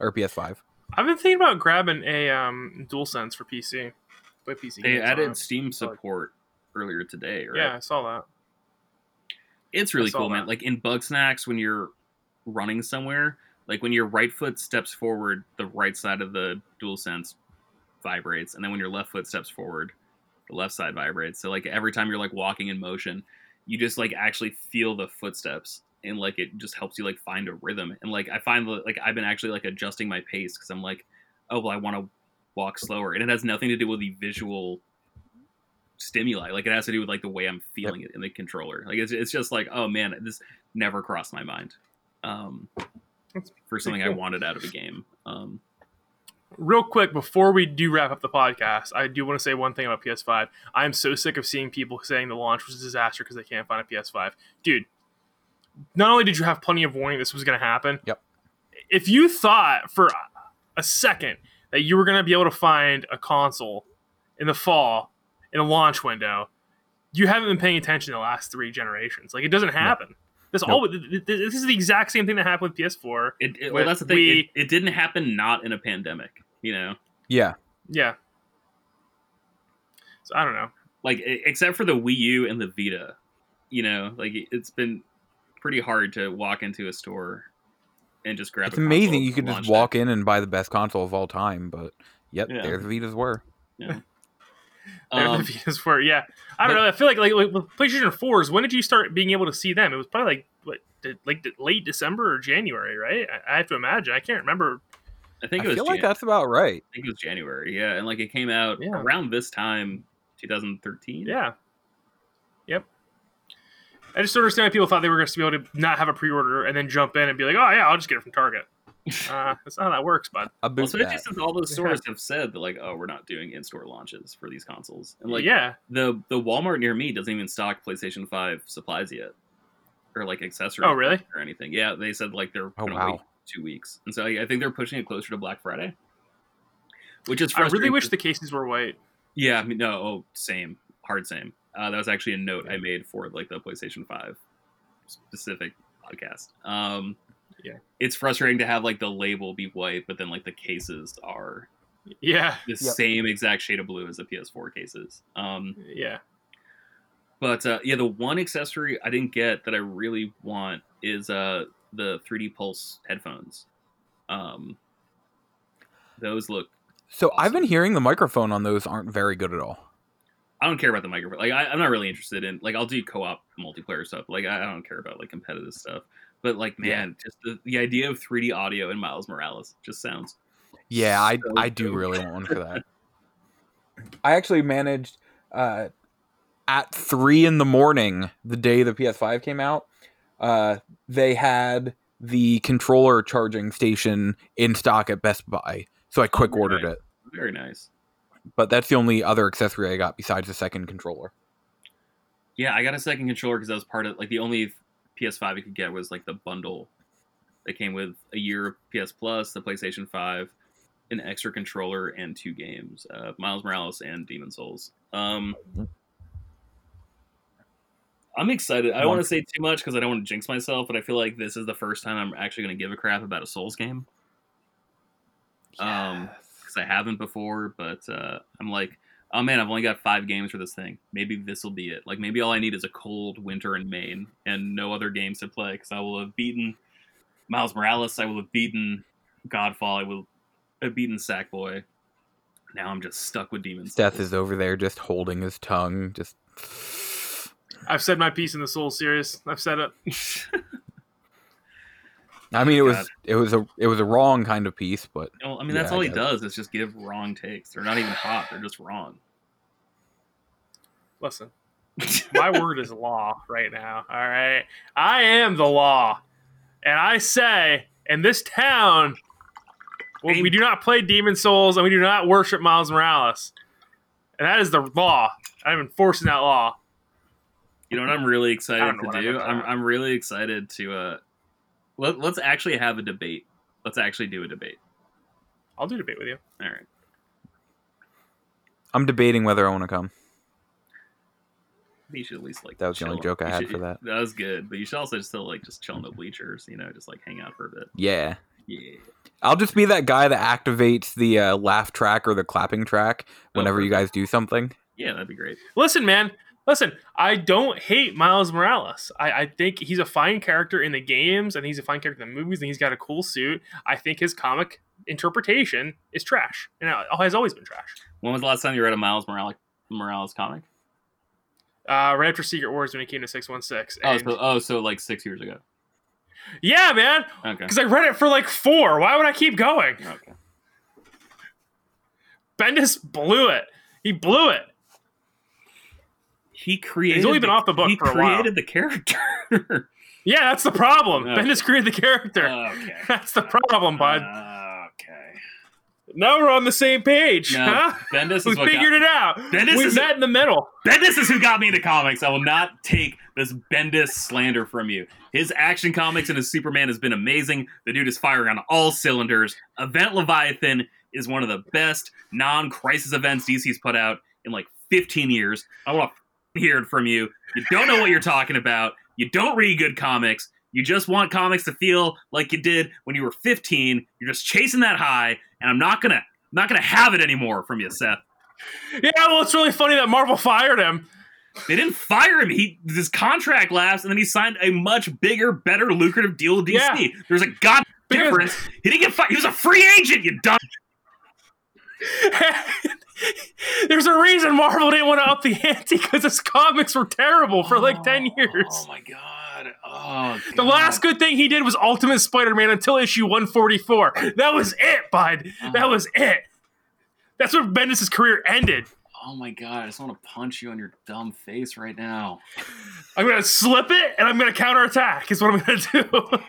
Speaker 3: or PS5.
Speaker 2: I've been thinking about grabbing a um, DualSense for PC. Play PC.
Speaker 4: They added. Steam support earlier today, right?
Speaker 2: Yeah, I saw that.
Speaker 4: It's really
Speaker 2: I saw
Speaker 4: cool, man. Like in Bugsnax, when you're running somewhere, like when your right foot steps forward, the right side of the DualSense vibrates, and then when your left foot steps forward, the left side vibrates. So like every time you're like walking in motion, you just like actually feel the footsteps, and like it just helps you like find a rhythm. And like I find like I've been actually like adjusting my pace because I'm like, oh well, I want to walk slower, and it has nothing to do with the visual stimuli. Like it has to do with like the way I'm feeling it in the controller. Like it's, it's just like, oh man, this never crossed my mind. Um,
Speaker 2: That's
Speaker 4: for something I wanted out of a game. Um,
Speaker 2: Real quick, before we do wrap up the podcast, I do want to say one thing about PS5. I am so sick of seeing people saying the launch was a disaster because they can't find a PS5. Dude, not only did you have plenty of warning this was going to happen,
Speaker 3: Yep.
Speaker 2: if you thought for a second that you were going to be able to find a console in the fall in a launch window, you haven't been paying attention the last three generations. Like, it doesn't happen. This
Speaker 3: Nope.
Speaker 2: all this is the exact same thing that happened with PS4.
Speaker 4: it, it- well, that's the thing.
Speaker 2: we-
Speaker 4: it, it didn't happen not in a pandemic. You know,
Speaker 3: Yeah.
Speaker 2: Yeah. So I don't know.
Speaker 4: like except for the Wii U and the Vita. You know, like it's been pretty hard to walk into a store and just grab.
Speaker 3: It's
Speaker 4: a
Speaker 3: amazing you could just
Speaker 4: launch
Speaker 3: walk in and buy the best console of all time, but yep,
Speaker 4: Yeah.
Speaker 3: there the Vitas were.
Speaker 4: it.
Speaker 2: There
Speaker 4: Um,
Speaker 2: the Vitas were, yeah. I don't
Speaker 4: but-
Speaker 2: know. I feel like like, like PlayStation fours. When did you start being able to see them? It was probably like what, de- like late December or January, right? I, I have to imagine. I can't remember.
Speaker 4: I think it was.
Speaker 3: I feel like that's about right.
Speaker 4: I think it was January. Yeah, and like it came out
Speaker 2: Yeah.
Speaker 4: around this time, 2013.
Speaker 2: Yeah. Yep. I just don't understand why people thought they were going to be able to not have a pre-order and then jump in and be like, "Oh yeah, I'll just get it from Target." Uh, that's not how that works, bud.
Speaker 3: A
Speaker 4: Well,
Speaker 3: boot
Speaker 4: especially
Speaker 3: that.
Speaker 4: since all those
Speaker 2: Yeah.
Speaker 4: stores have said that, like, oh, we're not doing in-store launches for these consoles, and like,
Speaker 2: yeah,
Speaker 4: the the Walmart near me doesn't even stock PlayStation Five supplies yet, or like accessories.
Speaker 2: Oh, really?
Speaker 4: Or anything? Yeah, they said like they're
Speaker 3: Oh,
Speaker 4: gonna
Speaker 3: wow.
Speaker 4: wait two weeks, and so I I think they're pushing it closer to Black Friday, which is
Speaker 2: I really wish the cases were white.
Speaker 4: Yeah, I mean, no, oh, same, hard same. Uh, that was actually a note I made for like the PlayStation Five specific podcast. Um,
Speaker 2: Yeah.
Speaker 4: it's frustrating to have like the label be white, but then like the cases are
Speaker 2: Yeah,
Speaker 4: the
Speaker 3: Yep.
Speaker 4: same exact shade of blue as the PS4 cases. Um,
Speaker 2: yeah.
Speaker 4: but uh, yeah, the one accessory I didn't get that I really want is uh, the 3D Pulse headphones. Um, those look.
Speaker 3: So I've been hearing the microphone on those aren't very good at all.
Speaker 4: I don't care about the microphone. Like I, I'm not really interested in. Like I'll do co-op multiplayer stuff. Like I, I don't care about like competitive stuff. But like
Speaker 3: Yeah.
Speaker 4: man, just the, the idea of 3D audio in Miles Morales just sounds.
Speaker 3: Yeah, I
Speaker 4: So
Speaker 3: I do
Speaker 4: dope.
Speaker 3: really want one for that. I actually managed uh, at three in the morning the day the PS5 came out. Uh, they had the controller charging station in stock at Best Buy, so I quick
Speaker 4: very
Speaker 3: ordered
Speaker 4: nice.
Speaker 3: it.
Speaker 4: Very nice.
Speaker 3: but that's the only other accessory I got besides the second controller.
Speaker 4: Yeah, I got a second controller because that was part of like the only PS5 you could get was like the bundle that came with a year of PS Plus, the PlayStation 5, an extra controller, and two games uh, Miles Morales and Demon's Souls. Um, I'm excited. I don't want to say too much because I don't want to jinx myself, but I feel like this is the first time I'm actually going to give a crap about a Souls game. Um, because I haven't before, but uh, I'm like, oh man, I've only got five games for this thing. Maybe this will be it. Like maybe all I need is a cold winter in Maine and no other games to play because I will have beaten Miles Morales. I will have beaten Godfall. I will have beaten Sackboy. Now I'm just stuck with Demons.
Speaker 3: Death is over there just holding his tongue, just.
Speaker 2: I've said my piece in the Soul series. I've said it.
Speaker 3: I mean, it was
Speaker 4: God.
Speaker 3: it was a it was a wrong kind of piece, but
Speaker 4: Well, I mean, that's
Speaker 3: Yeah,
Speaker 4: all he does is just give wrong takes. They're not even hot. They're just wrong.
Speaker 2: Listen, my word is law right now. All right, I am the law, and I say in this town, well, we do not play Demon's Souls and we do not worship Miles Morales, and that is the law. I'm enforcing that law.
Speaker 4: You know what I'm really excited to do? I'm. I'm really excited to uh let, let's actually have a debate. Let's actually do a debate.
Speaker 2: I'll do debate with you.
Speaker 4: All right.
Speaker 3: I'm debating whether I want to come.
Speaker 4: You should at least like
Speaker 3: That was the only joke I
Speaker 4: You
Speaker 3: had
Speaker 4: should-
Speaker 3: for that.
Speaker 4: That was good, but you should also still like just chill in the bleachers, you know, just like hang out for a bit.
Speaker 3: Yeah,
Speaker 4: Yeah.
Speaker 3: I'll just be that guy that activates the uh, laugh track or the clapping track whenever you guys do something.
Speaker 4: Yeah, that'd be great.
Speaker 2: Listen, man. Listen, I don't hate Miles Morales. I, I think he's a fine character in the games, and he's a fine character in the movies, and he's got a cool suit. I think his comic interpretation is trash, and it has always been trash.
Speaker 4: When was the last time you read a Miles Morales Morales comic?
Speaker 2: Uh, right after Secret Wars when he came to six one six.
Speaker 4: Oh, so oh, so like six years ago.
Speaker 2: Yeah, man.
Speaker 4: Okay.
Speaker 2: Because I read it for like four. Why would I keep going?
Speaker 4: Okay.
Speaker 2: Bendis blew it. He blew it.
Speaker 4: He created.
Speaker 2: He's only been
Speaker 4: the-
Speaker 2: off the book
Speaker 4: he
Speaker 2: for a while.
Speaker 4: created the character.
Speaker 2: Yeah, that's the problem.
Speaker 4: Okay.
Speaker 2: Bendis created the character.
Speaker 4: okay.
Speaker 2: that's the problem, bud.
Speaker 4: Uh, okay.
Speaker 2: now we're on the same page.
Speaker 4: No,
Speaker 2: huh?
Speaker 4: Bendis
Speaker 2: We
Speaker 4: is what
Speaker 2: figured
Speaker 4: got,
Speaker 2: it out.
Speaker 4: Bendis
Speaker 2: we
Speaker 4: is-
Speaker 2: met in the middle.
Speaker 4: Bendis is who got me into comics. I will not take this Bendis slander from you. His action comics and his Superman has been amazing. The dude is firing on all cylinders. Event Leviathan is one of the best non-crisis events DC's put out in like 15 years. I want to hear from you. You don't know what you're talking about. You don't read good comics. You just want comics to feel like you did when you were 15. You're just chasing that high, and I'm not gonna, I'm not gonna have it anymore from you, Seth.
Speaker 2: Yeah, well, it's really funny that Marvel fired him.
Speaker 4: They didn't fire him. He his contract lapsed, and then he signed a much bigger, better, lucrative deal with DC.
Speaker 2: Yeah.
Speaker 4: There's a god
Speaker 2: Because-
Speaker 4: difference. He didn't get fired. He was a free agent. You dumb.
Speaker 2: There's a reason Marvel didn't want to up the ante because his comics were terrible for like 10 years.
Speaker 4: Oh my god. Oh.
Speaker 2: The last good thing he did was Ultimate Spider-Man until issue 144. That was it, bud. That was it. That's where Bendis' career ended.
Speaker 4: Oh my god. I just want to punch you on your dumb face right now.
Speaker 2: I'm gonna slip it and I'm gonna counterattack. Is what I'm gonna do.
Speaker 4: Oh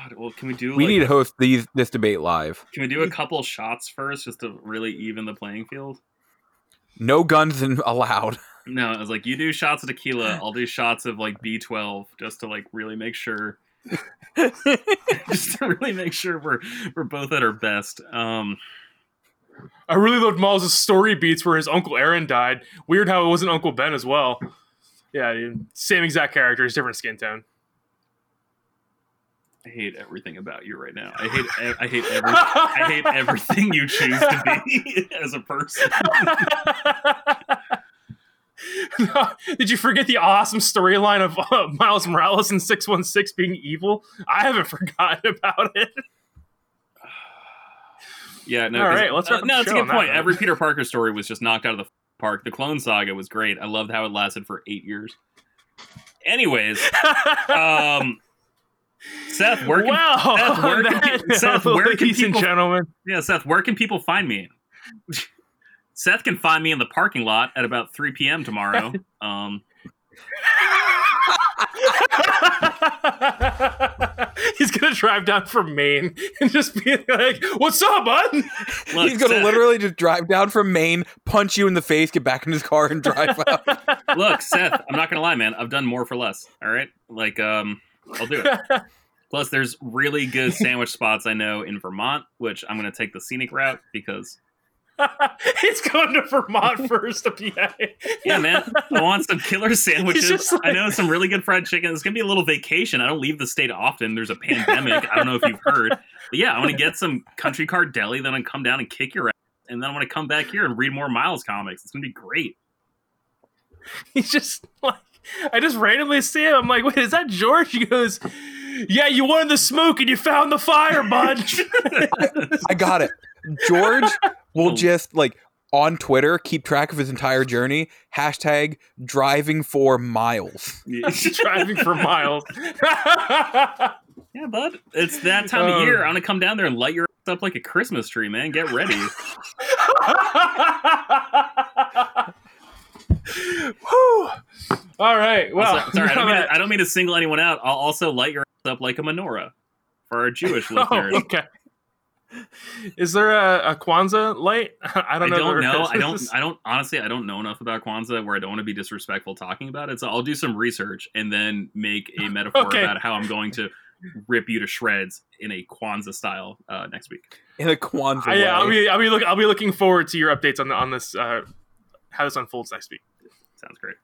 Speaker 4: god. Well, can we do?
Speaker 3: We
Speaker 4: like,
Speaker 3: need to host these this debate live.
Speaker 4: Can we do a couple shots first, just to really even the playing field?
Speaker 3: No guns allowed.
Speaker 4: No, I was like, you do shots of tequila, I'll do shots of like B12, just to like really make sure, just to really make sure we're we're both at our best. Um,
Speaker 2: I really loved Miles' story beats where his uncle Aaron died. Weird how it wasn't Uncle Ben as well. Yeah, same exact characters, different skin tone.
Speaker 4: I hate everything about you right now. I hate I hate every I hate everything you choose to be as a person.
Speaker 2: No, Did you forget the awesome storyline of uh, Miles Morales and 616 being evil? I haven't forgotten about it.
Speaker 4: Yeah, no.
Speaker 2: All right, let's
Speaker 4: uh, no, it's a good
Speaker 2: on that
Speaker 4: point. Every Peter Parker story was just knocked out of the park. The Clone Saga was great. I loved how it lasted for eight years. Anyways, um, Seth, where can
Speaker 2: well,
Speaker 4: Seth, where can
Speaker 2: that-
Speaker 4: Seth, where can
Speaker 2: ladies and
Speaker 4: people-
Speaker 2: gentlemen.
Speaker 4: Yeah, Seth, where can people find me? Seth can find me in the parking lot at about 3 p.m. tomorrow. Um,
Speaker 2: he's gonna drive down from Maine and just be like, "What's up, bud?"
Speaker 4: Look,
Speaker 3: He's gonna
Speaker 4: Seth,
Speaker 3: literally just drive down from Maine, punch you in the face, get back in his car, and drive out.
Speaker 4: look, Seth. I'm not gonna lie, man. I've done more for less. All right, like um, I'll do it. Plus, there's really good sandwich spots I know in Vermont, which I'm gonna take the scenic route because
Speaker 2: he's going to Vermont first to PA.
Speaker 4: yeah, man, I want some killer sandwiches.
Speaker 2: like-
Speaker 4: I know some really good fried chicken. It's gonna be a little vacation. I don't leave the state often. There's a pandemic. I don't know if you've heard, but yeah, I want to get some country car deli. Then I come down and kick your ass, and then I want to come back here and read more Miles comics. It's gonna be great.
Speaker 2: He's just like, I just randomly see him. I'm like, wait, is that George? He goes, yeah, you wanted the smoke and you found the fire, bud.
Speaker 3: I got it. George will just like on Twitter keep track of his entire journey. Hashtag driving for miles.
Speaker 2: Driving for miles.
Speaker 4: Yeah, bud. It's that time
Speaker 2: Um,
Speaker 4: of year. I'm gonna come down there and light your ass up like a Christmas tree, man. Get ready.
Speaker 2: Whew. All right. Well,
Speaker 4: sorry, sorry, I, don't mean to, I don't mean to single anyone out. I'll also light your ass up like a menorah for our Jewish
Speaker 2: that-
Speaker 4: listeners.
Speaker 2: oh, okay. Is there a, a Kwanzaa light? I
Speaker 4: I
Speaker 2: don't
Speaker 4: don't
Speaker 2: know.
Speaker 4: know. I don't. I don't. Honestly, I don't know enough about Kwanzaa where I don't want to be disrespectful talking about it. So I'll do some research and then make a metaphor
Speaker 2: Okay.
Speaker 4: about how I'm going to rip you to shreds in a Kwanzaa style uh, next week.
Speaker 3: In a Kwanzaa
Speaker 2: yeah, I'll be I'll be look I'll be looking forward to your updates on the, on this uh, how this unfolds next week.
Speaker 4: Sounds great.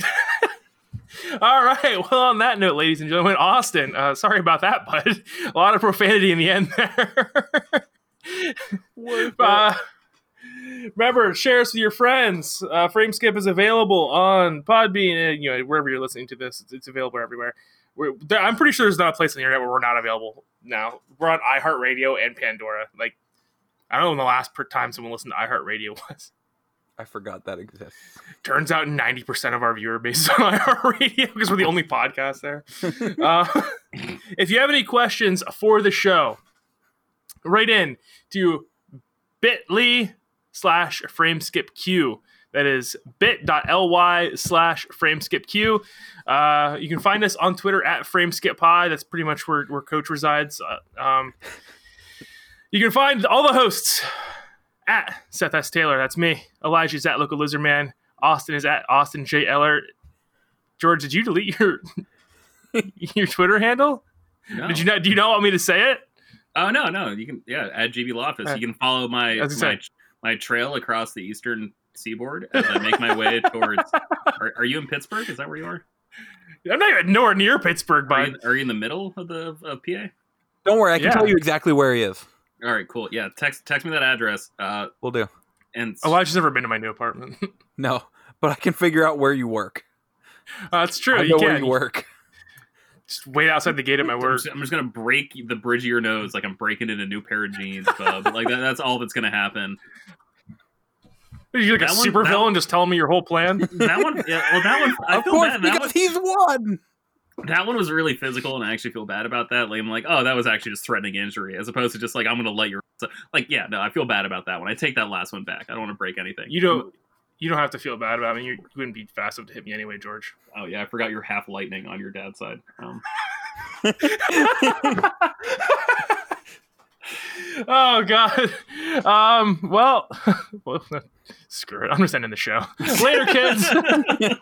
Speaker 2: All right. Well, on that note, ladies and gentlemen, Austin. Uh, sorry about that, bud. A lot of profanity in the end there. uh, remember, share us with your friends. Uh, Frameskip is available on Podbean, and you know wherever you're listening to this. It's, it's available everywhere. We're, there, I'm pretty sure there's not a place on the internet where we're not available now. We're on iHeartRadio and Pandora. Like, I don't know when the last time someone listened to iHeartRadio was.
Speaker 3: I forgot that exists.
Speaker 2: Turns out 90% of our viewer base is on iHeartRadio because we're the only podcast there. uh, if you have any questions for the show, write in to bit.ly slash frameskipq. That is bit.ly slash frameskipq. Uh, you can find us on Twitter at frameskippod. That's pretty much where, where Coach resides. Uh, um, you can find all the hosts at Seth S. Taylor. That's me. Elijah's at Local Lizard Man. Austin is at Austin J. Eller. George, did you delete your your Twitter handle?
Speaker 4: No.
Speaker 2: Did you not? Do you not want me to say it?
Speaker 4: Oh no, no. You can yeah. at GB Loftus.
Speaker 2: Uh,
Speaker 4: You can follow my my,
Speaker 2: gonna
Speaker 4: my trail across the eastern seaboard as I make my way towards. Are, are you in Pittsburgh? Is that where you are?
Speaker 2: I'm not even nowhere near Pittsburgh,
Speaker 4: Are you, are you in the middle of the of PA?
Speaker 3: Don't worry, I can
Speaker 2: Yeah.
Speaker 3: tell you exactly where he is.
Speaker 4: All right, cool. Yeah, text text me that address. Uh,
Speaker 3: We'll do.
Speaker 4: and
Speaker 2: Elijah's never been to my new apartment.
Speaker 3: No, but I can figure out where you work.
Speaker 2: uh, that's true.
Speaker 3: I
Speaker 2: You
Speaker 3: know where
Speaker 2: can
Speaker 3: you work.
Speaker 2: just wait outside the gate at my
Speaker 4: I'm
Speaker 2: work.
Speaker 4: just, I'm just gonna break the bridge of your nose like I'm breaking in a new pair of jeans, bub. like that, that's all that's gonna happen.
Speaker 2: Are you like a
Speaker 4: one-
Speaker 2: super
Speaker 4: that-
Speaker 2: villain just telling me your whole plan?
Speaker 4: That one, yeah, well, that one, I
Speaker 3: of
Speaker 4: feel
Speaker 3: course,
Speaker 4: bad. That
Speaker 3: because
Speaker 4: one,
Speaker 3: he's won.
Speaker 4: That one was really physical, and I actually feel bad about that. Like I'm like, oh, that was actually just threatening injury, as opposed to just like I'm gonna let your like, yeah, no, I feel bad about that one. I take that last one back. I don't want to break anything.
Speaker 2: You don't. You don't have to feel bad about me. You, you wouldn't be fast enough to hit me anyway, George.
Speaker 4: Oh yeah, I forgot you're half lightning on your dad's side. Um,
Speaker 2: oh God. Um. Well. well screw it. I'm just ending the show. Later, kids.